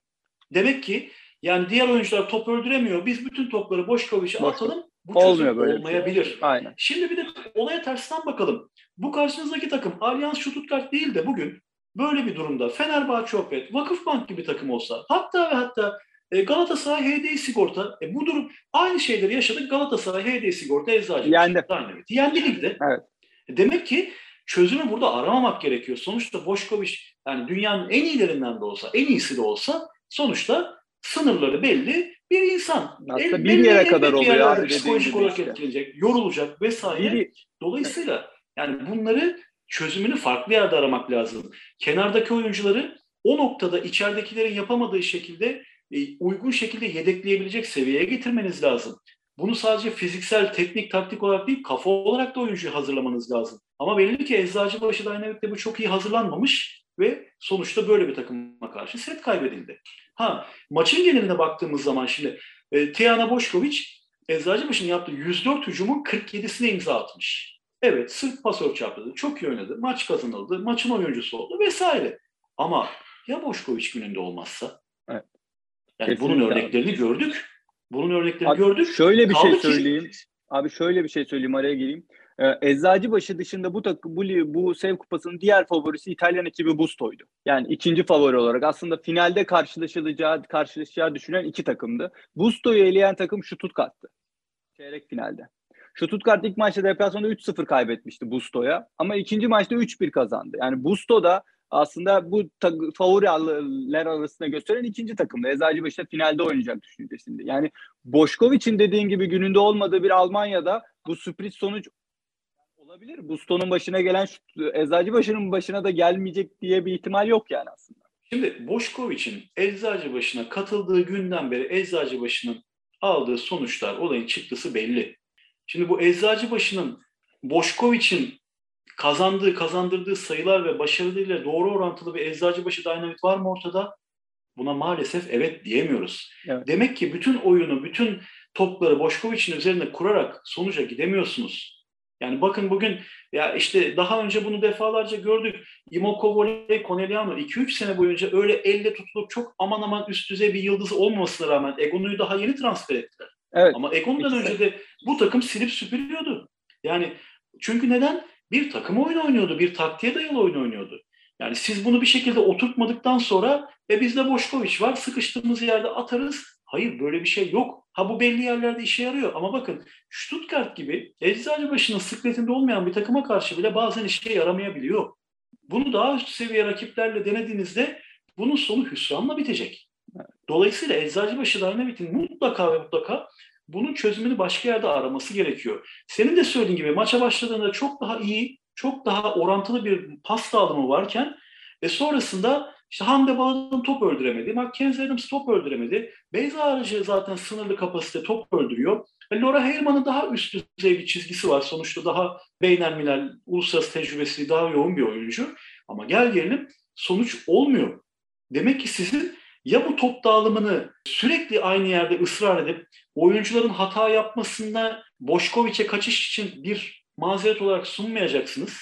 Speaker 2: Demek ki yani diğer oyuncular top öldüremiyor. Biz bütün topları boş kavuşa atalım.
Speaker 1: Bu Olmuyor böyle
Speaker 2: şey. olmayabilir.
Speaker 1: Şey. Aynen.
Speaker 2: Şimdi bir de olaya tersten bakalım. Bu karşınızdaki takım Allianz Stuttgart değil de bugün böyle bir durumda Fenerbahçe Opet, Vakıfbank gibi takım olsa hatta ve hatta e, Galatasaray HDI Sigorta e, bu durum aynı şeyleri yaşadık Galatasaray HDI Sigorta Eczacı.
Speaker 1: Yendi.
Speaker 2: Yendi ligde.
Speaker 1: Evet.
Speaker 2: E, demek ki çözümü burada aramamak gerekiyor. Sonuçta Boşkoviç yani dünyanın en iyilerinden de olsa, en iyisi de olsa sonuçta sınırları belli bir insan.
Speaker 1: Aslında el, bir yere kadar oluyor abi.
Speaker 2: Psikolojik olarak işte. etkilenecek, yorulacak vesaire. Bir... Dolayısıyla yani bunları çözümünü farklı yerde aramak lazım. Kenardaki oyuncuları o noktada içeridekilerin yapamadığı şekilde e, uygun şekilde yedekleyebilecek seviyeye getirmeniz lazım. Bunu sadece fiziksel, teknik, taktik olarak değil, kafa olarak da oyuncuyu hazırlamanız lazım. Ama belli ki Eczacıbaşı Dynamic'te bu çok iyi hazırlanmamış ve sonuçta böyle bir takıma karşı set kaybedildi. Ha maçın geneline baktığımız zaman şimdi e, Tiana Boşkoviç Eczacıbaşı'nın yaptığı 104 hücumun 47'sine imza atmış. Evet sırf pasör çarptı. Çok iyi oynadı. Maç kazanıldı. Maçın oyuncusu oldu vesaire. Ama ya Boşkoviç gününde olmazsa?
Speaker 1: Evet.
Speaker 2: Yani Kesinlikle bunun örneklerini abi. gördük. Bunun örneklerini abi, gördük.
Speaker 1: Şöyle bir şey Kaldı şey söyleyeyim. Ki... Abi şöyle bir şey söyleyeyim araya gireyim. Ee, Eczacıbaşı dışında bu takı, bu, bu Sev Kupası'nın diğer favorisi İtalyan ekibi Busto'ydu. Yani ikinci favori olarak aslında finalde karşılaşılacağı karşılaşacağı düşünen iki takımdı. Busto'yu eleyen takım Stuttgart'tı. Çeyrek finalde. Stuttgart ilk maçta deplasmanda 3-0 kaybetmişti Busto'ya. Ama ikinci maçta 3-1 kazandı. Yani Busto da aslında bu favoriler arasında gösteren ikinci takımdı. Eczacıbaşı finalde oynayacak düşüncesinde. Yani Boşkoviç'in dediğin gibi gününde olmadığı bir Almanya'da bu sürpriz sonuç Olabilir. Buston'un başına gelen Eczacıbaşı'nın başına da gelmeyecek diye bir ihtimal yok yani aslında.
Speaker 2: Şimdi Boşkoviç'in Eczacıbaşı'na katıldığı günden beri Eczacıbaşı'nın aldığı sonuçlar, olayın çıktısı belli. Şimdi bu Eczacıbaşı'nın Boşkoviç'in kazandığı, kazandırdığı sayılar ve başarılarıyla doğru orantılı bir Eczacıbaşı dinamit var mı ortada? Buna maalesef evet diyemiyoruz. Evet. Demek ki bütün oyunu, bütün topları Boşkoviç'in üzerine kurarak sonuca gidemiyorsunuz. Yani bakın bugün ya işte daha önce bunu defalarca gördük. Imoko Voley Corneliano 2-3 sene boyunca öyle elle tutulup çok aman aman üst düzey bir yıldız olmamasına rağmen Egon'u daha yeni transfer ettiler. Evet. Ama Egon'dan önce de bu takım silip süpürüyordu. Yani çünkü neden? Bir takım oyunu oynuyordu, bir taktiğe dayalı oyun oynuyordu. Yani siz bunu bir şekilde oturtmadıktan sonra e bizde Boşkoviç var, sıkıştığımız yerde atarız. Hayır böyle bir şey yok. Ha bu belli yerlerde işe yarıyor ama bakın Stuttgart gibi Eczacıbaşı'nın sıkletinde olmayan bir takıma karşı bile bazen işe yaramayabiliyor. Bunu daha üst seviye rakiplerle denediğinizde bunun sonu hüsranla bitecek. Dolayısıyla Eczacıbaşı Dynamit'in mutlaka ve mutlaka bunun çözümünü başka yerde araması gerekiyor. Senin de söylediğin gibi maça başladığında çok daha iyi, çok daha orantılı bir pas dağılımı varken ve sonrasında işte Hande Baladın top öldüremedi, Mackenzie Adams top öldüremedi. Beyza Arıcı zaten sınırlı kapasite top öldürüyor. Laura Heyman'ın daha üst düzey bir çizgisi var. Sonuçta daha Beynelmilel, uluslararası tecrübesi daha yoğun bir oyuncu. Ama gel gelelim sonuç olmuyor. Demek ki sizin ya bu top dağılımını sürekli aynı yerde ısrar edip oyuncuların hata yapmasında Boşkoviç'e kaçış için bir mazeret olarak sunmayacaksınız.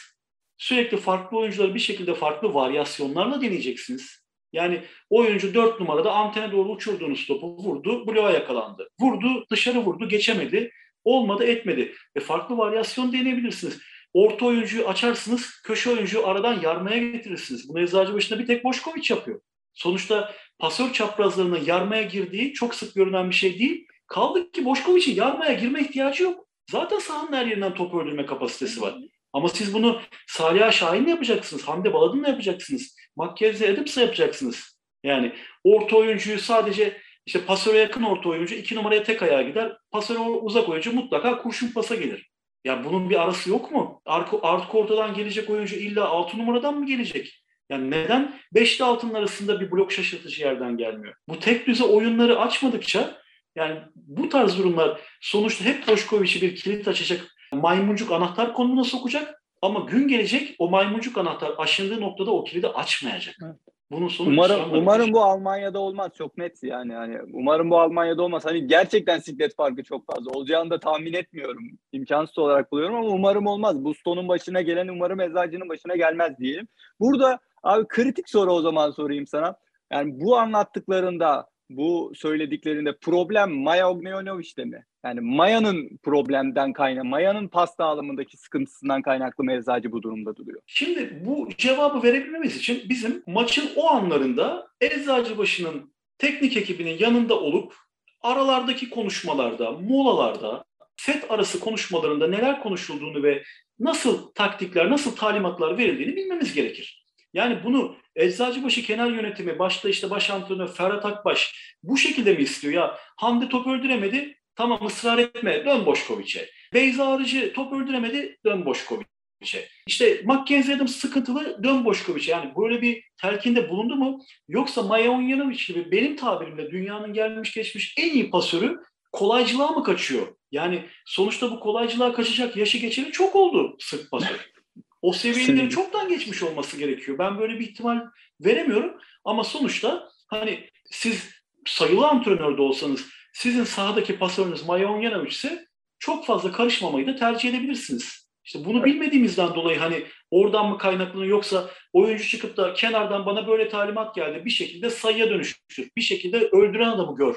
Speaker 2: Sürekli farklı oyuncuları bir şekilde farklı varyasyonlarla deneyeceksiniz. Yani oyuncu dört numarada antene doğru uçurduğunuz topu vurdu, bloğa yakalandı. Vurdu, dışarı vurdu, geçemedi. Olmadı, etmedi. E farklı varyasyon deneyebilirsiniz. Orta oyuncuyu açarsınız, köşe oyuncuyu aradan yarmaya getirirsiniz. Bunu başında bir tek Boşkoviç yapıyor. Sonuçta pasör çaprazlarına yarmaya girdiği çok sık görünen bir şey değil. Kaldı ki Boşkoviç'in yarmaya girme ihtiyacı yok. Zaten sahanın her yerinden top öldürme kapasitesi var. Ama siz bunu Salih Şahin'le yapacaksınız, Hande Baladın'la yapacaksınız, Makyajlı Adams'la yapacaksınız. Yani orta oyuncuyu sadece işte pasöre yakın orta oyuncu iki numaraya tek ayağa gider. Pasöre uzak oyuncu mutlaka kurşun pasa gelir. Ya bunun bir arası yok mu? Arka, arka ortadan gelecek oyuncu illa altı numaradan mı gelecek? Yani neden 5 altın arasında bir blok şaşırtıcı yerden gelmiyor? Bu tek düze oyunları açmadıkça yani bu tarz durumlar sonuçta hep Boşkoviç'i bir kilit açacak maymuncuk anahtar konumuna sokacak ama gün gelecek o maymuncuk anahtar aşındığı noktada o kilidi açmayacak. Evet.
Speaker 1: Bunun sonu umarım umarım bu Almanya'da olmaz çok net yani hani umarım bu Almanya'da olmaz. Hani gerçekten siklet farkı çok fazla olacağını da tahmin etmiyorum. İmkansız olarak buluyorum ama umarım olmaz. Buston'un başına gelen umarım Eczacı'nın başına gelmez diyelim. Burada Abi kritik soru o zaman sorayım sana. Yani bu anlattıklarında, bu söylediklerinde problem Maya Ognjanović'te mi? Yani Maya'nın problemden kaynak, Maya'nın pas dağılımındaki sıkıntısından kaynaklı mı Eczacı bu durumda duruyor?
Speaker 2: Şimdi bu cevabı verebilmemiz için bizim maçın o anlarında Eczacıbaşı'nın teknik ekibinin yanında olup aralardaki konuşmalarda, molalarda, set arası konuşmalarında neler konuşulduğunu ve nasıl taktikler, nasıl talimatlar verildiğini bilmemiz gerekir. Yani bunu Eczacıbaşı kenar yönetimi, başta işte baş antrenör Ferhat Akbaş bu şekilde mi istiyor? Ya Hamdi top öldüremedi, tamam ısrar etme, dön Boşkoviç'e. Beyza Arıcı top öldüremedi, dön Boşkoviç'e. İşte Mackenzie Adams sıkıntılı, dön Boşkoviç'e. Yani böyle bir telkinde bulundu mu? Yoksa Maya Onyanoviç gibi benim tabirimle dünyanın gelmiş geçmiş en iyi pasörü kolaycılığa mı kaçıyor? Yani sonuçta bu kolaycılığa kaçacak yaşı geçeli çok oldu sık pasör. O seviyeleri çoktan geçmiş olması gerekiyor. Ben böyle bir ihtimal veremiyorum. Ama sonuçta hani siz sayılı antrenör de olsanız sizin sahadaki pasörünüz Maya Onyanovic ise çok fazla karışmamayı da tercih edebilirsiniz. İşte bunu bilmediğimizden dolayı hani oradan mı kaynaklanıyor yoksa oyuncu çıkıp da kenardan bana böyle talimat geldi bir şekilde sayıya dönüştür. Bir şekilde öldüren adamı gör.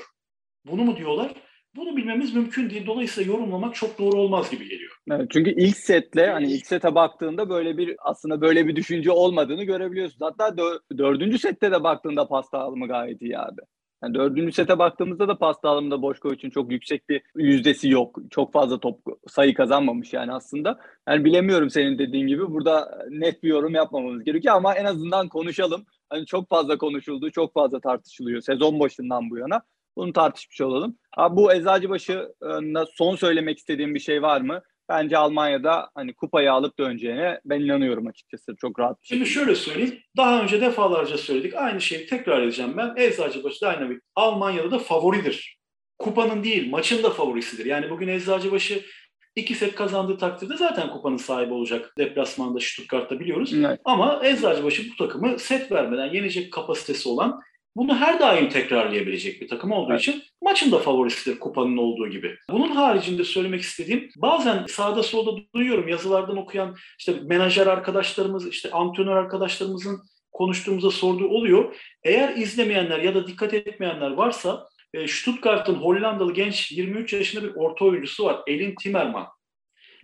Speaker 2: Bunu mu diyorlar? Bunu bilmemiz mümkün değil. Dolayısıyla yorumlamak çok doğru olmaz gibi geliyor.
Speaker 1: Evet, çünkü ilk setle hani ilk sete baktığında böyle bir aslında böyle bir düşünce olmadığını görebiliyorsun. Hatta dördüncü sette de baktığında pasta alımı gayet iyi abi. Yani dördüncü sete baktığımızda da pasta alımında Boşkoviç'in çok yüksek bir yüzdesi yok. Çok fazla top sayı kazanmamış yani aslında. Yani bilemiyorum senin dediğin gibi. Burada net bir yorum yapmamamız gerekiyor ama en azından konuşalım. Hani çok fazla konuşuldu, çok fazla tartışılıyor sezon başından bu yana. Bunu tartışmış olalım. Abi bu Eczacıbaşı'na son söylemek istediğim bir şey var mı? bence Almanya'da hani kupayı alıp döneceğine ben inanıyorum açıkçası çok rahat
Speaker 2: Şimdi şöyle söyleyeyim. Daha önce defalarca söyledik. Aynı şeyi tekrar edeceğim ben. Eczacıbaşı Dynamit Almanya'da da favoridir. Kupanın değil, maçın da favorisidir. Yani bugün Eczacıbaşı iki set kazandığı takdirde zaten kupanın sahibi olacak deplasmanda Stuttgart'ta biliyoruz. Evet. Ama Eczacıbaşı bu takımı set vermeden yenecek kapasitesi olan bunu her daim tekrarlayabilecek bir takım olduğu evet. için maçın da favorisidir kupanın olduğu gibi. Bunun haricinde söylemek istediğim bazen sağda solda duyuyorum yazılardan okuyan işte menajer arkadaşlarımız, işte antrenör arkadaşlarımızın konuştuğumuzda sorduğu oluyor. Eğer izlemeyenler ya da dikkat etmeyenler varsa e, Stuttgart'ın Hollandalı genç 23 yaşında bir orta oyuncusu var. Elin Timmerman.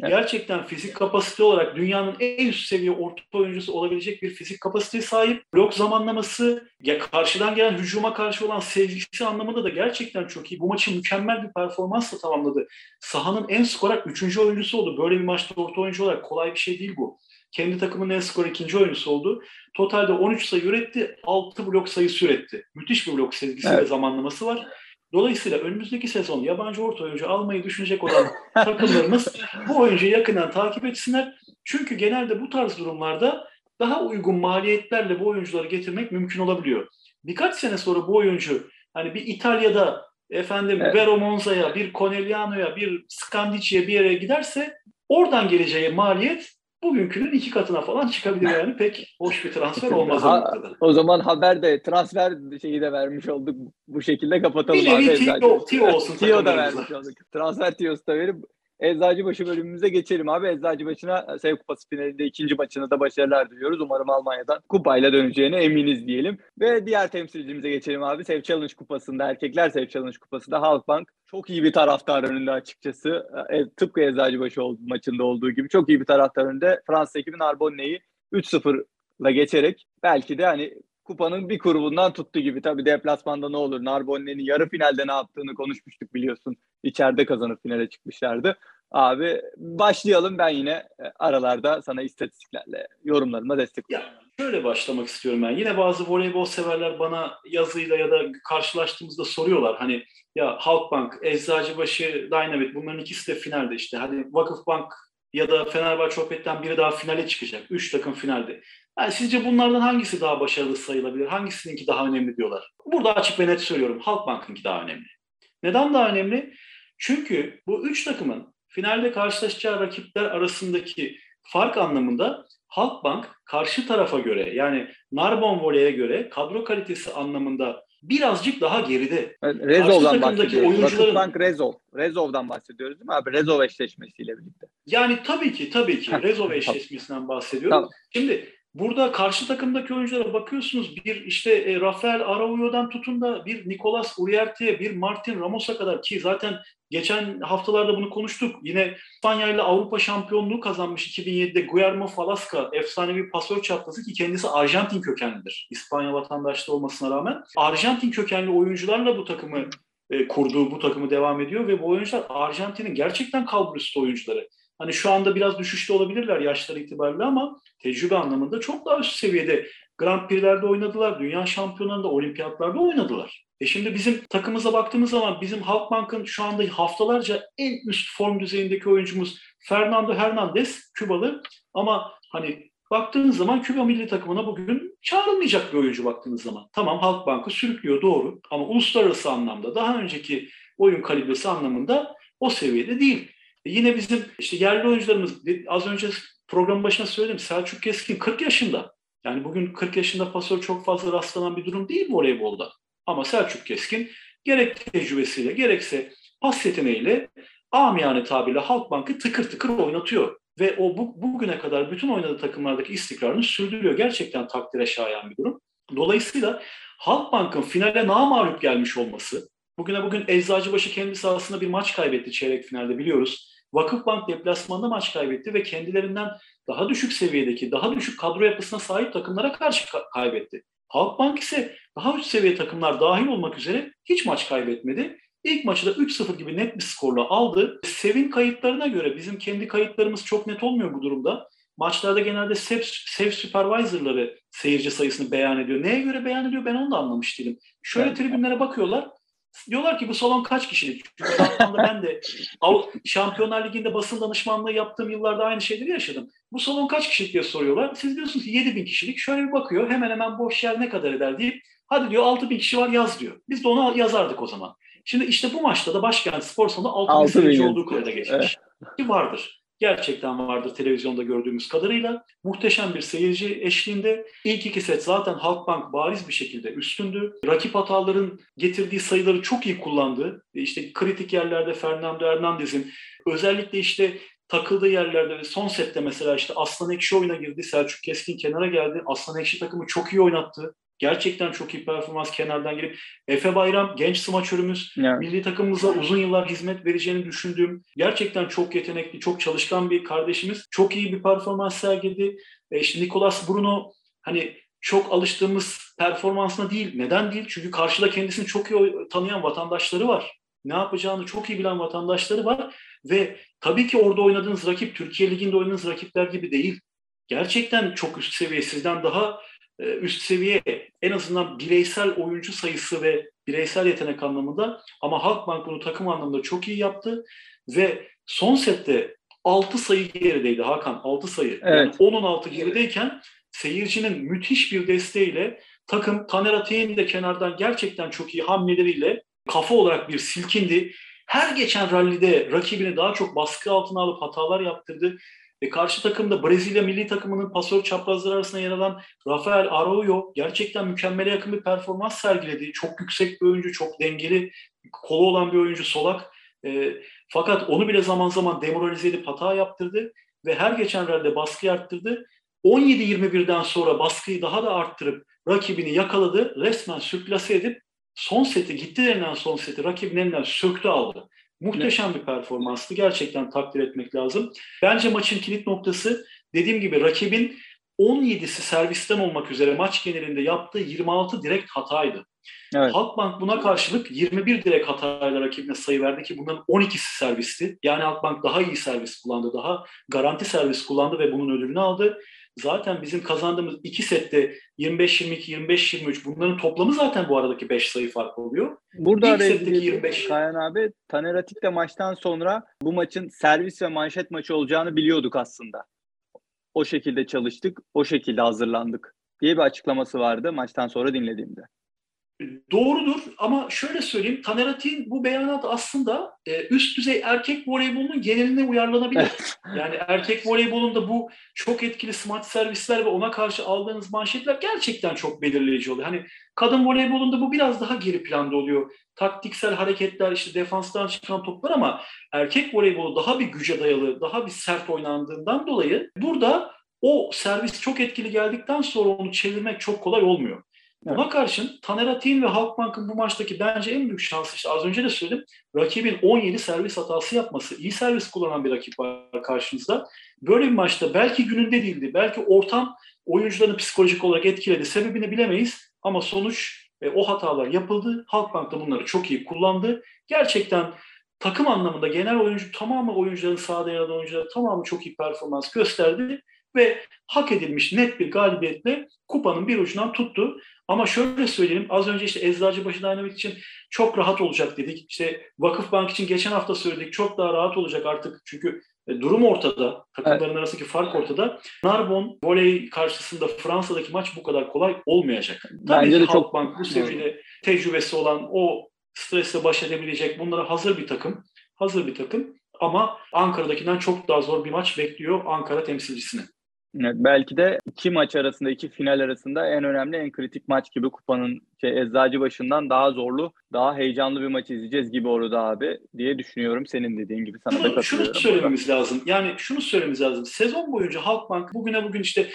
Speaker 2: Evet. Gerçekten fizik kapasite olarak dünyanın en üst seviye orta oyuncusu olabilecek bir fizik kapasiteye sahip. Blok zamanlaması, ya karşıdan gelen hücuma karşı olan sevgisi anlamında da gerçekten çok iyi. Bu maçı mükemmel bir performansla tamamladı. Sahanın en skorak üçüncü oyuncusu oldu. Böyle bir maçta orta oyuncu olarak kolay bir şey değil bu. Kendi takımının en skor ikinci oyuncusu oldu. Totalde 13 sayı üretti, 6 blok sayısı üretti. Müthiş bir blok sevgisi evet. ve zamanlaması var. Dolayısıyla önümüzdeki sezon yabancı orta oyuncu almayı düşünecek olan takımlarımız bu oyuncuyu yakından takip etsinler. Çünkü genelde bu tarz durumlarda daha uygun maliyetlerle bu oyuncuları getirmek mümkün olabiliyor. Birkaç sene sonra bu oyuncu hani bir İtalya'da efendim evet. Vero Monza'ya, bir Conegliano'ya, bir Scandici'ye bir yere giderse oradan geleceği maliyet bugünkünün iki katına falan çıkabilir yani pek hoş bir transfer olmaz ha,
Speaker 1: o, o zaman haber de transfer şeyi de vermiş olduk bu şekilde kapatalım.
Speaker 2: Bir nevi Tio, Tio olsun.
Speaker 1: Tio da vermiş olduk. Transfer Tio'su da verip Eczacıbaşı bölümümüze geçelim abi. Eczacıbaşı'na Sev Kupası finalinde ikinci maçına da başarılar diliyoruz. Umarım Almanya'dan kupayla döneceğine eminiz diyelim. Ve diğer temsilcimize geçelim abi. Sev Challenge Kupası'nda erkekler Sev Challenge Kupası'nda Halkbank çok iyi bir taraftar önünde açıkçası. E, tıpkı Eczacıbaşı maçında olduğu gibi çok iyi bir taraftar önünde. Fransız ekibi Narbonne'yi 3-0'la geçerek belki de hani kupanın bir kurubundan tuttu gibi. Tabii deplasmanda ne olur? Narbonne'nin yarı finalde ne yaptığını konuşmuştuk biliyorsun. İçeride kazanıp finale çıkmışlardı. Abi başlayalım ben yine e, aralarda sana istatistiklerle yorumlarıma destek
Speaker 2: Ya şöyle başlamak istiyorum ben. Yine bazı voleybol severler bana yazıyla ya da karşılaştığımızda soruyorlar. Hani ya Halkbank, Eczacıbaşı, Dynamit bunların ikisi de finalde işte. Hani Vakıfbank ya da Fenerbahçe Opet'ten biri daha finale çıkacak. Üç takım finalde. Yani sizce bunlardan hangisi daha başarılı sayılabilir? Hangisininki daha önemli diyorlar? Burada açık ve net söylüyorum. Halkbank'ınki daha önemli. Neden daha önemli? Çünkü bu üç takımın finalde karşılaşacağı rakipler arasındaki fark anlamında Halkbank karşı tarafa göre yani Narbon Voley'e göre kadro kalitesi anlamında birazcık daha geride.
Speaker 1: Rezov'dan bahsediyoruz. Oyuncuların... Bank Rezov. Rezov'dan bahsediyoruz değil mi abi? Rezov eşleşmesiyle birlikte.
Speaker 2: Yani tabii ki tabii ki Rezov eşleşmesinden bahsediyorum. Tamam. Şimdi Burada karşı takımdaki oyunculara bakıyorsunuz bir işte e, Rafael Araújo'dan tutun da bir Nicolas Uriarte'ye bir Martin Ramos'a kadar ki zaten geçen haftalarda bunu konuştuk. Yine İspanya ile Avrupa şampiyonluğu kazanmış 2007'de Guillermo Falasca efsanevi pasör çatlası ki kendisi Arjantin kökenlidir. İspanya vatandaşlığı olmasına rağmen. Arjantin kökenli oyuncularla bu takımı e, kurduğu bu takımı devam ediyor ve bu oyuncular Arjantin'in gerçekten kalburüstü oyuncuları. Hani şu anda biraz düşüşte olabilirler yaşları itibariyle ama tecrübe anlamında çok daha üst seviyede Grand Prix'lerde oynadılar, dünya şampiyonlarında, olimpiyatlarda oynadılar. E şimdi bizim takımıza baktığımız zaman bizim Halkbank'ın şu anda haftalarca en üst form düzeyindeki oyuncumuz Fernando Hernandez, Kübalı. Ama hani baktığınız zaman Küba milli takımına bugün çağrılmayacak bir oyuncu baktığınız zaman. Tamam Halkbank'ı sürüklüyor doğru ama uluslararası anlamda daha önceki oyun kalibresi anlamında o seviyede değil. E yine bizim işte yerli oyuncularımız az önce programın başına söyledim Selçuk Keskin 40 yaşında. Yani bugün 40 yaşında pasör çok fazla rastlanan bir durum değil voleybolda. Ama Selçuk Keskin gerek tecrübesiyle gerekse pas yeteneğiyle amiyane tabirle Halkbank'ı tıkır tıkır oynatıyor. Ve o bu, bugüne kadar bütün oynadığı takımlardaki istikrarını sürdürüyor. Gerçekten takdire şayan bir durum. Dolayısıyla Halkbank'ın finale namalup gelmiş olması, bugüne bugün Eczacıbaşı kendi sahasında bir maç kaybetti çeyrek finalde biliyoruz. Vakıfbank deplasmanda maç kaybetti ve kendilerinden daha düşük seviyedeki, daha düşük kadro yapısına sahip takımlara karşı ka- kaybetti. Halkbank ise daha üst seviye takımlar dahil olmak üzere hiç maç kaybetmedi. İlk maçı da 3-0 gibi net bir skorla aldı. Sevin kayıtlarına göre bizim kendi kayıtlarımız çok net olmuyor bu durumda. Maçlarda genelde sev, sev supervisorları seyirci sayısını beyan ediyor. Neye göre beyan ediyor ben onu da anlamış değilim. Şöyle evet. tribünlere bakıyorlar. Diyorlar ki bu salon kaç kişilik? Çünkü ben de Şampiyonlar Ligi'nde basın danışmanlığı yaptığım yıllarda aynı şeyleri yaşadım. Bu salon kaç kişilik diye soruyorlar. Siz diyorsunuz ki 7 bin kişilik. Şöyle bir bakıyor hemen hemen boş yer ne kadar eder deyip hadi diyor 6 bin kişi var yaz diyor. Biz de ona yazardık o zaman. Şimdi işte bu maçta da başkent spor salonu 6 bin seyirci olduğu kayda geçmiş. Evet. Ki vardır gerçekten vardır televizyonda gördüğümüz kadarıyla. Muhteşem bir seyirci eşliğinde. ilk iki set zaten Halkbank bariz bir şekilde üstündü. Rakip hataların getirdiği sayıları çok iyi kullandı. E, işte kritik yerlerde Fernando Hernandez'in özellikle işte takıldığı yerlerde ve son sette mesela işte Aslan Ekşi oyuna girdi. Selçuk Keskin kenara geldi. Aslan Ekşi takımı çok iyi oynattı. Gerçekten çok iyi performans kenardan girip Efe Bayram genç smaçörümüz. Evet. Milli takımımıza uzun yıllar hizmet vereceğini düşündüğüm gerçekten çok yetenekli, çok çalışkan bir kardeşimiz. Çok iyi bir performans sergiledi. E işte Nicolas Bruno hani çok alıştığımız performansına değil. Neden değil? Çünkü karşıda kendisini çok iyi tanıyan vatandaşları var. Ne yapacağını çok iyi bilen vatandaşları var ve tabii ki orada oynadığınız rakip Türkiye Ligi'nde oynadığınız rakipler gibi değil. Gerçekten çok üst seviye, sizden daha üst seviye en azından bireysel oyuncu sayısı ve bireysel yetenek anlamında ama Halkbank bunu takım anlamında çok iyi yaptı ve son sette 6 sayı gerideydi Hakan 6 sayı. Evet. Yani 10'un 6 gerideyken seyircinin müthiş bir desteğiyle takım Taner Ateğin de kenardan gerçekten çok iyi hamleleriyle kafa olarak bir silkindi. Her geçen rallide rakibini daha çok baskı altına alıp hatalar yaptırdı. E karşı takımda Brezilya milli takımının pasör çaprazları arasında yer alan Rafael Araujo gerçekten mükemmele yakın bir performans sergiledi. Çok yüksek bir oyuncu, çok dengeli, kolu olan bir oyuncu solak. E, fakat onu bile zaman zaman demoralize edip hata yaptırdı ve her geçen rallde baskı arttırdı. 17-21'den sonra baskıyı daha da arttırıp rakibini yakaladı. Resmen sürklase edip son seti gitti denilen son seti rakibin elinden söktü aldı. Muhteşem bir performanstı. Gerçekten takdir etmek lazım. Bence maçın kilit noktası dediğim gibi rakibin 17'si servisten olmak üzere maç genelinde yaptığı 26 direkt hataydı. Evet. Halkbank buna karşılık 21 direkt hatayla rakibine sayı verdi ki bunların 12'si servisti. Yani Halkbank daha iyi servis kullandı, daha garanti servis kullandı ve bunun ödülünü aldı zaten bizim kazandığımız iki sette 25-22, 25-23 bunların toplamı zaten bu aradaki 5 sayı fark oluyor.
Speaker 1: Burada İlk setteki 25. Kayan abi Taner Atik de maçtan sonra bu maçın servis ve manşet maçı olacağını biliyorduk aslında. O şekilde çalıştık, o şekilde hazırlandık diye bir açıklaması vardı maçtan sonra dinlediğimde.
Speaker 2: Doğrudur ama şöyle söyleyeyim Taner Atik'in bu beyanat aslında e, üst düzey erkek voleybolunun geneline uyarlanabilir. yani erkek voleybolunda bu çok etkili smart servisler ve ona karşı aldığınız manşetler gerçekten çok belirleyici oluyor. Hani kadın voleybolunda bu biraz daha geri planda oluyor. Taktiksel hareketler işte defanstan çıkan toplar ama erkek voleybolu daha bir güce dayalı, daha bir sert oynandığından dolayı burada o servis çok etkili geldikten sonra onu çevirmek çok kolay olmuyor. Buna karşın Taner Atin ve Halkbank'ın bu maçtaki bence en büyük şansı işte az önce de söyledim. Rakibin 17 servis hatası yapması. iyi servis kullanan bir rakip var karşınızda. Böyle bir maçta belki gününde değildi. Belki ortam oyuncularını psikolojik olarak etkiledi. Sebebini bilemeyiz ama sonuç e, o hatalar yapıldı. Halkbank da bunları çok iyi kullandı. Gerçekten takım anlamında genel oyuncu tamamı oyuncuların sahada yer alan oyuncular tamamı çok iyi performans gösterdi ve hak edilmiş net bir galibiyetle kupanın bir ucundan tuttu. Ama şöyle söyleyeyim az önce işte Eczacıbaşı Dynamit için çok rahat olacak dedik. İşte Vakıfbank için geçen hafta söyledik çok daha rahat olacak artık çünkü e, durum ortada. Takımların evet. arasındaki fark ortada. Narbon voley karşısında Fransa'daki maç bu kadar kolay olmayacak. Tabii Bence de çok Bank bu seviyede tecrübesi olan o stresle baş edebilecek bunlara hazır bir takım. Hazır bir takım ama Ankara'dakinden çok daha zor bir maç bekliyor Ankara temsilcisini.
Speaker 1: Evet, belki de iki maç arasında, iki final arasında en önemli, en kritik maç gibi kupanın şey, eczacı başından daha zorlu, daha heyecanlı bir maç izleyeceğiz gibi orada abi diye düşünüyorum. Senin dediğin gibi sana şunu, da katılıyorum.
Speaker 2: Şunu söylememiz lazım. Yani şunu söylememiz lazım. Sezon boyunca Halkbank bugüne bugün işte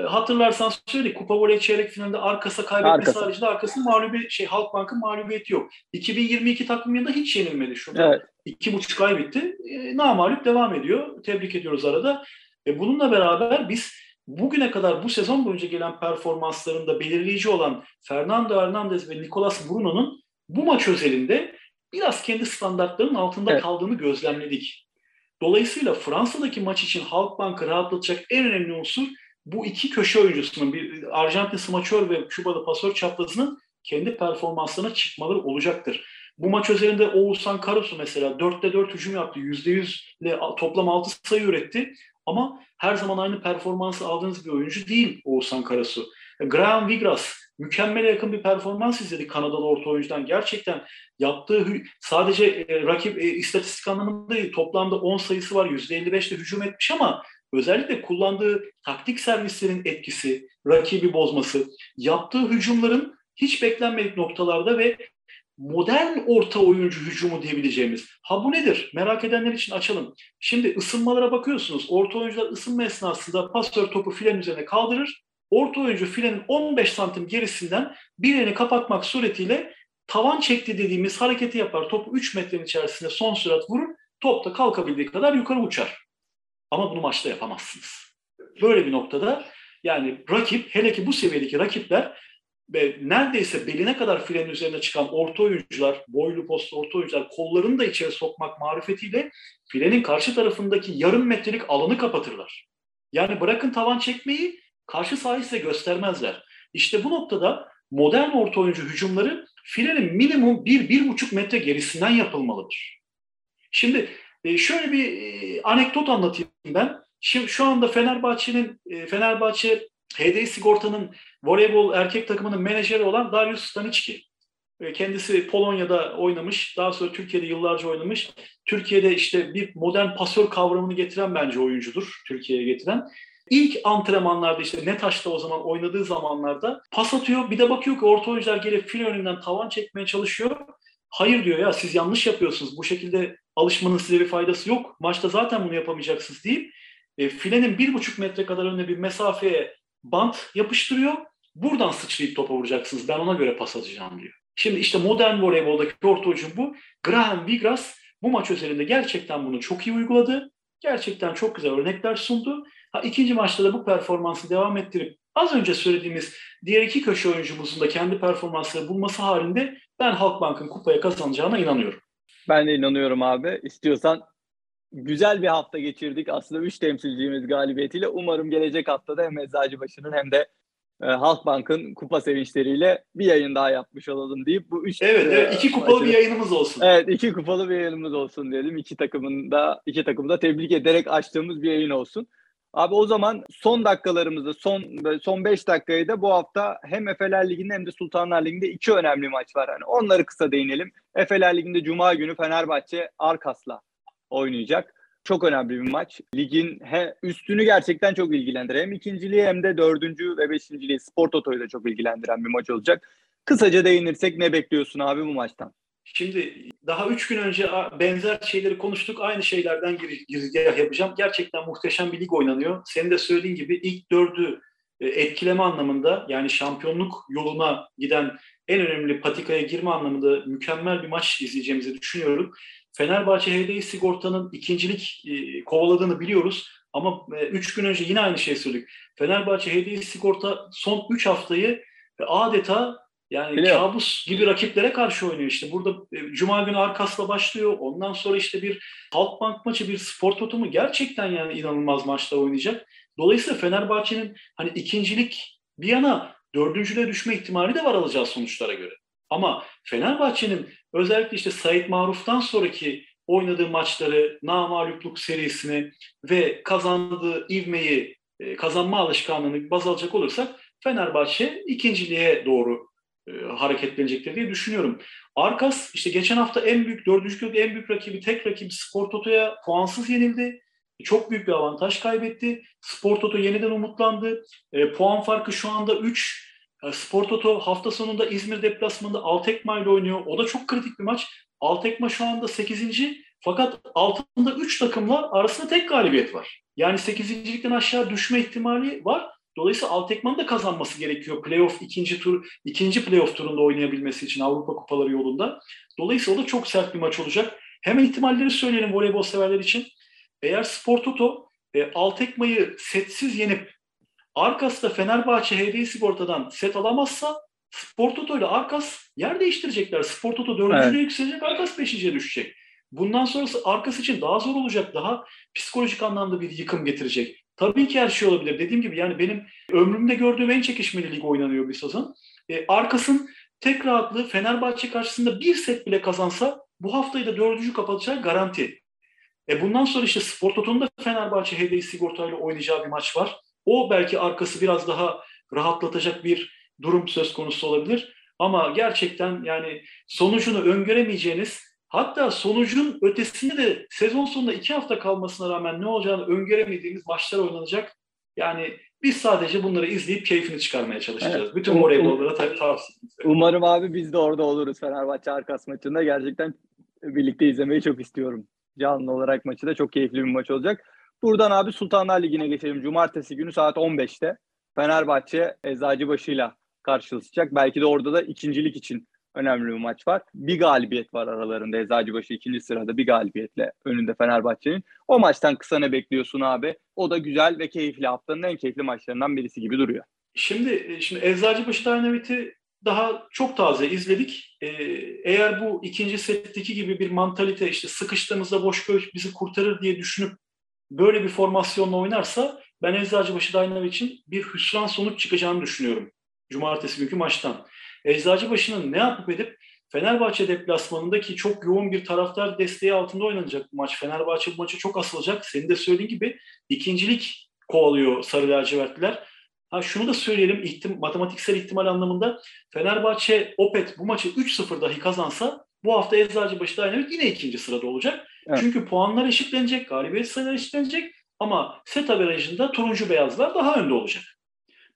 Speaker 2: e, hatırlarsan söyledik Kupa Voley çeyrek finalinde arkası kaybetmesi arkası. haricinde arkasının mağlubi şey Halkbank'ın mağlubiyeti yok. 2022 takviminde hiç yenilmedi şurada. Evet. İki buçuk ay bitti. E, namalup devam ediyor. Tebrik ediyoruz arada. Ve bununla beraber biz bugüne kadar bu sezon boyunca gelen performanslarında belirleyici olan Fernando Hernandez ve Nicolas Bruno'nun bu maç özelinde biraz kendi standartlarının altında evet. kaldığını gözlemledik. Dolayısıyla Fransa'daki maç için Halkbank'ı rahatlatacak en önemli unsur bu iki köşe oyuncusunun, bir Arjantin smaçör ve Küba'da pasör çaprazının kendi performanslarına çıkmaları olacaktır. Bu maç üzerinde Oğuzhan Karasu mesela 4'te 4 hücum yaptı. %100 ile toplam 6 sayı üretti. Ama her zaman aynı performansı aldığınız bir oyuncu değil Oğuzhan Karasu. Graham Vigras mükemmele yakın bir performans izledik Kanadalı orta oyuncudan. Gerçekten yaptığı sadece e, rakip e, istatistik anlamında değil, toplamda 10 sayısı var. %55'te hücum etmiş ama özellikle kullandığı taktik servislerin etkisi, rakibi bozması, yaptığı hücumların hiç beklenmedik noktalarda ve modern orta oyuncu hücumu diyebileceğimiz. Ha bu nedir? Merak edenler için açalım. Şimdi ısınmalara bakıyorsunuz. Orta oyuncular ısınma esnasında pasör topu filenin üzerine kaldırır. Orta oyuncu filenin 15 santim gerisinden bir birini kapatmak suretiyle tavan çekti dediğimiz hareketi yapar. Topu 3 metrenin içerisinde son sürat vurur. Top da kalkabildiği kadar yukarı uçar. Ama bunu maçta yapamazsınız. Böyle bir noktada yani rakip hele ki bu seviyedeki rakipler ve neredeyse beline kadar frenin üzerine çıkan orta oyuncular, boylu postu orta oyuncular kollarını da içeri sokmak marifetiyle frenin karşı tarafındaki yarım metrelik alanı kapatırlar. Yani bırakın tavan çekmeyi karşı sahayı size göstermezler. İşte bu noktada modern orta oyuncu hücumları filenin minimum bir bir buçuk metre gerisinden yapılmalıdır. Şimdi e, şöyle bir e, anekdot anlatayım ben. Şimdi şu anda Fenerbahçe'nin e, Fenerbahçe HD Sigorta'nın voleybol erkek takımının menajeri olan Darius Stanicki. Kendisi Polonya'da oynamış, daha sonra Türkiye'de yıllarca oynamış. Türkiye'de işte bir modern pasör kavramını getiren bence oyuncudur, Türkiye'ye getiren. İlk antrenmanlarda işte Netaş'ta o zaman oynadığı zamanlarda pas atıyor. Bir de bakıyor ki orta oyuncular gelip fil önünden tavan çekmeye çalışıyor. Hayır diyor ya siz yanlış yapıyorsunuz. Bu şekilde alışmanın size bir faydası yok. Maçta zaten bunu yapamayacaksınız deyip e, filenin bir buçuk metre kadar önüne bir mesafeye bant yapıştırıyor. Buradan sıçrayıp topa vuracaksınız. Ben ona göre pas atacağım diyor. Şimdi işte modern voleyboldaki orta ucum bu. Graham Vigras bu maç üzerinde gerçekten bunu çok iyi uyguladı. Gerçekten çok güzel örnekler sundu. Ha, ikinci maçta da bu performansı devam ettirip az önce söylediğimiz diğer iki köşe oyuncumuzun da kendi performansları bulması halinde ben Halkbank'ın kupaya kazanacağına inanıyorum.
Speaker 1: Ben de inanıyorum abi. İstiyorsan güzel bir hafta geçirdik. Aslında 3 temsilcimiz galibiyetiyle. Umarım gelecek haftada hem Eczacıbaşı'nın hem de e, Halkbank'ın kupa sevinçleriyle bir yayın daha yapmış olalım deyip bu üç
Speaker 2: Evet, evet iki kupalı maçını, bir yayınımız olsun.
Speaker 1: Evet, iki kupalı bir yayınımız olsun diyelim. İki takımın da iki takımı da tebrik ederek açtığımız bir yayın olsun. Abi o zaman son dakikalarımızda son son 5 dakikayı da bu hafta hem Efeler Ligi'nde hem de Sultanlar Ligi'nde iki önemli maç var. Yani onları kısa değinelim. Efeler Ligi'nde Cuma günü Fenerbahçe Arkas'la oynayacak. Çok önemli bir maç. Ligin he, üstünü gerçekten çok ilgilendiren hem ikinciliği hem de dördüncü ve beşinciliği Spor Toto'yu da çok ilgilendiren bir maç olacak. Kısaca değinirsek ne bekliyorsun abi bu maçtan?
Speaker 2: Şimdi daha üç gün önce benzer şeyleri konuştuk. Aynı şeylerden girizgah yapacağım. Gerçekten muhteşem bir lig oynanıyor. Senin de söylediğin gibi ilk dördü e, etkileme anlamında yani şampiyonluk yoluna giden en önemli patikaya girme anlamında mükemmel bir maç izleyeceğimizi düşünüyorum. Fenerbahçe HDI Sigorta'nın ikincilik e, kovaladığını biliyoruz. Ama e, üç gün önce yine aynı şey söyledik. Fenerbahçe HDI Sigorta son üç haftayı adeta yani Biliyorum. kabus gibi rakiplere karşı oynuyor işte. Burada e, Cuma günü arkasla başlıyor. Ondan sonra işte bir Halkbank maçı, bir spor tutumu gerçekten yani inanılmaz maçta oynayacak. Dolayısıyla Fenerbahçe'nin hani ikincilik bir yana dördüncüle düşme ihtimali de var alacağı sonuçlara göre. Ama Fenerbahçe'nin özellikle işte Sait Maruf'tan sonraki oynadığı maçları, namalupluk serisini ve kazandığı ivmeyi, e, kazanma alışkanlığını baz alacak olursak Fenerbahçe ikinciliğe doğru e, hareketlenecektir diye düşünüyorum. Arkas işte geçen hafta en büyük, dördüncü köyde en büyük rakibi, tek rakibi Spor Toto'ya puansız yenildi. Çok büyük bir avantaj kaybetti. Spor Toto yeniden umutlandı. E, puan farkı şu anda 3. Spor Toto hafta sonunda İzmir deplasmanında Altekma ile oynuyor. O da çok kritik bir maç. Altekma şu anda 8. Fakat altında 3 takımla arasında tek galibiyet var. Yani 8.likten aşağı düşme ihtimali var. Dolayısıyla Altekman da kazanması gerekiyor playoff ikinci tur ikinci playoff turunda oynayabilmesi için Avrupa Kupaları yolunda. Dolayısıyla o da çok sert bir maç olacak. Hemen ihtimalleri söyleyelim voleybol severler için. Eğer Spor Toto e, Altekma'yı setsiz yenip Arkas'ta Fenerbahçe HD Sigorta'dan set alamazsa Spor Toto ile Arkas yer değiştirecekler. Spor Toto dördüncüye evet. yükselecek, Arkas beşinciye düşecek. Bundan sonrası Arkas için daha zor olacak, daha psikolojik anlamda bir yıkım getirecek. Tabii ki her şey olabilir. Dediğim gibi yani benim ömrümde gördüğüm en çekişmeli lig oynanıyor bir sezon. E, Arkas'ın tek rahatlığı Fenerbahçe karşısında bir set bile kazansa bu haftayı da dördüncü kapatacağı garanti. E bundan sonra işte Spor Toto'nun Fenerbahçe HDI Sigorta ile oynayacağı bir maç var. O belki arkası biraz daha rahatlatacak bir durum söz konusu olabilir. Ama gerçekten yani sonucunu öngöremeyeceğiniz hatta sonucun ötesinde de sezon sonunda iki hafta kalmasına rağmen ne olacağını öngöremediğimiz maçlar oynanacak. Yani biz sadece bunları izleyip keyfini çıkarmaya çalışacağız. Evet. Bütün voleybollara tabii tavsiye
Speaker 1: Umarım abi biz de orada oluruz Fenerbahçe Arkas maçında. Gerçekten birlikte izlemeyi çok istiyorum. Canlı olarak maçı da çok keyifli bir maç olacak. Buradan abi Sultanlar Ligi'ne geçelim. Cumartesi günü saat 15'te Fenerbahçe Eczacıbaşı'yla karşılaşacak. Belki de orada da ikincilik için önemli bir maç var. Bir galibiyet var aralarında. Eczacıbaşı ikinci sırada bir galibiyetle önünde Fenerbahçe'nin. O maçtan kısa ne bekliyorsun abi? O da güzel ve keyifli. Haftanın en keyifli maçlarından birisi gibi duruyor.
Speaker 2: Şimdi e, şimdi Eczacıbaşı Dynamite'i daha çok taze izledik. Ee, eğer bu ikinci setteki gibi bir mantalite işte sıkıştığımızda boş köy bizi kurtarır diye düşünüp böyle bir formasyonla oynarsa ben Eczacıbaşı Dynamo için bir hüsran sonuç çıkacağını düşünüyorum. Cumartesi günkü maçtan. Eczacıbaşı'nın ne yapıp edip Fenerbahçe deplasmanındaki çok yoğun bir taraftar desteği altında oynanacak bu maç. Fenerbahçe bu maçı çok asılacak. Senin de söylediğin gibi ikincilik kovalıyor Sarı Lacivertliler. Ha şunu da söyleyelim ihtim, matematiksel ihtimal anlamında Fenerbahçe Opet bu maçı 3-0 dahi kazansa bu hafta Eczacıbaşı Dynamit yine ikinci sırada olacak. Evet. Çünkü puanlar eşitlenecek, galibiyet sayıları eşitlenecek ama set averajında turuncu beyazlar daha önde olacak.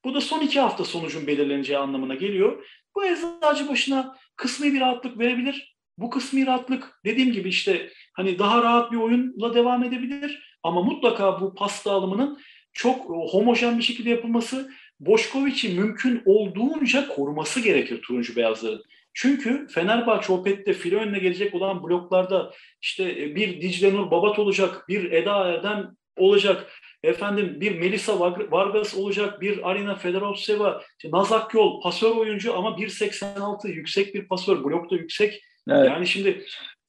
Speaker 2: Bu da son iki hafta sonucun belirleneceği anlamına geliyor. Bu eczacı başına kısmi bir rahatlık verebilir. Bu kısmi rahatlık dediğim gibi işte hani daha rahat bir oyunla devam edebilir. Ama mutlaka bu pas dağılımının çok homojen bir şekilde yapılması, Boşkoviç'i mümkün olduğunca koruması gerekir turuncu beyazların. Çünkü Fenerbahçe Opet'te file önüne gelecek olan bloklarda işte bir Dicle Nur Babat olacak, bir Eda Erdem olacak, efendim bir Melisa Vargas olacak, bir Arina Fedorovseva, Nazak Yol, pasör oyuncu ama 1.86 yüksek bir pasör, blokta yüksek. Evet. Yani şimdi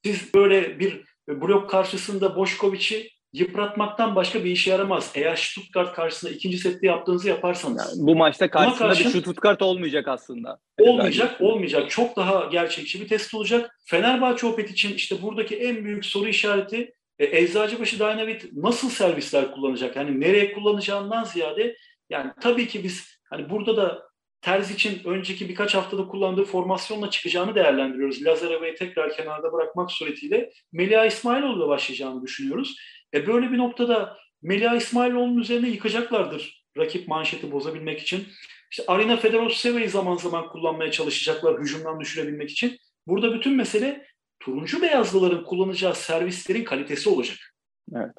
Speaker 2: siz böyle bir blok karşısında Boşkoviç'i yıpratmaktan başka bir işe yaramaz. Eğer Stuttgart karşısında ikinci sette yaptığınızı yaparsanız.
Speaker 1: Yani bu maçta karşısında karşı, bir Stuttgart olmayacak aslında.
Speaker 2: Olmayacak, olmayacak. Çok daha gerçekçi bir test olacak. Fenerbahçe Opet için işte buradaki en büyük soru işareti e, Eczacıbaşı Dynamit nasıl servisler kullanacak? Yani nereye kullanacağından ziyade yani tabii ki biz hani burada da Terz için önceki birkaç haftada kullandığı formasyonla çıkacağını değerlendiriyoruz. Lazareva'yı tekrar kenarda bırakmak suretiyle Melia İsmailoğlu'la başlayacağını düşünüyoruz. E böyle bir noktada Melia İsmailoğlu'nun üzerine yıkacaklardır rakip manşeti bozabilmek için. İşte Arina Fedorovseva'yı zaman zaman kullanmaya çalışacaklar hücumdan düşürebilmek için. Burada bütün mesele turuncu beyazlıların kullanacağı servislerin kalitesi olacak.
Speaker 1: Evet.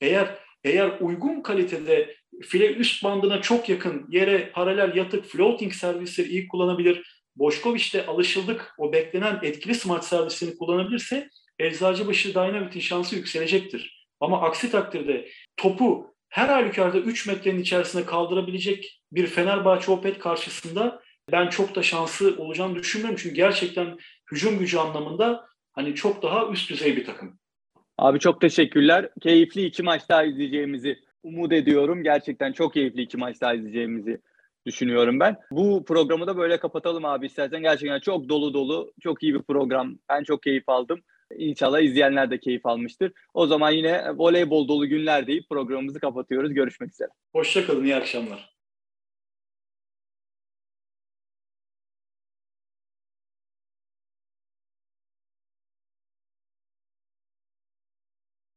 Speaker 2: Eğer eğer uygun kalitede file üst bandına çok yakın yere paralel yatık floating servisleri iyi kullanabilir. Boşkoviç'te alışıldık o beklenen etkili smart servisini kullanabilirse Eczacıbaşı Dynamit'in şansı yükselecektir. Ama aksi takdirde topu her halükarda 3 metrenin içerisinde kaldırabilecek bir Fenerbahçe Opet karşısında ben çok da şansı olacağını düşünmüyorum. Çünkü gerçekten hücum gücü anlamında hani çok daha üst düzey bir takım.
Speaker 1: Abi çok teşekkürler. Keyifli iki maç daha izleyeceğimizi umut ediyorum. Gerçekten çok keyifli iki maç daha izleyeceğimizi düşünüyorum ben. Bu programı da böyle kapatalım abi istersen. Gerçekten çok dolu dolu, çok iyi bir program. Ben çok keyif aldım. İnşallah izleyenler de keyif almıştır. O zaman yine voleybol dolu günler deyip programımızı kapatıyoruz. Görüşmek üzere.
Speaker 2: Hoşçakalın, iyi akşamlar.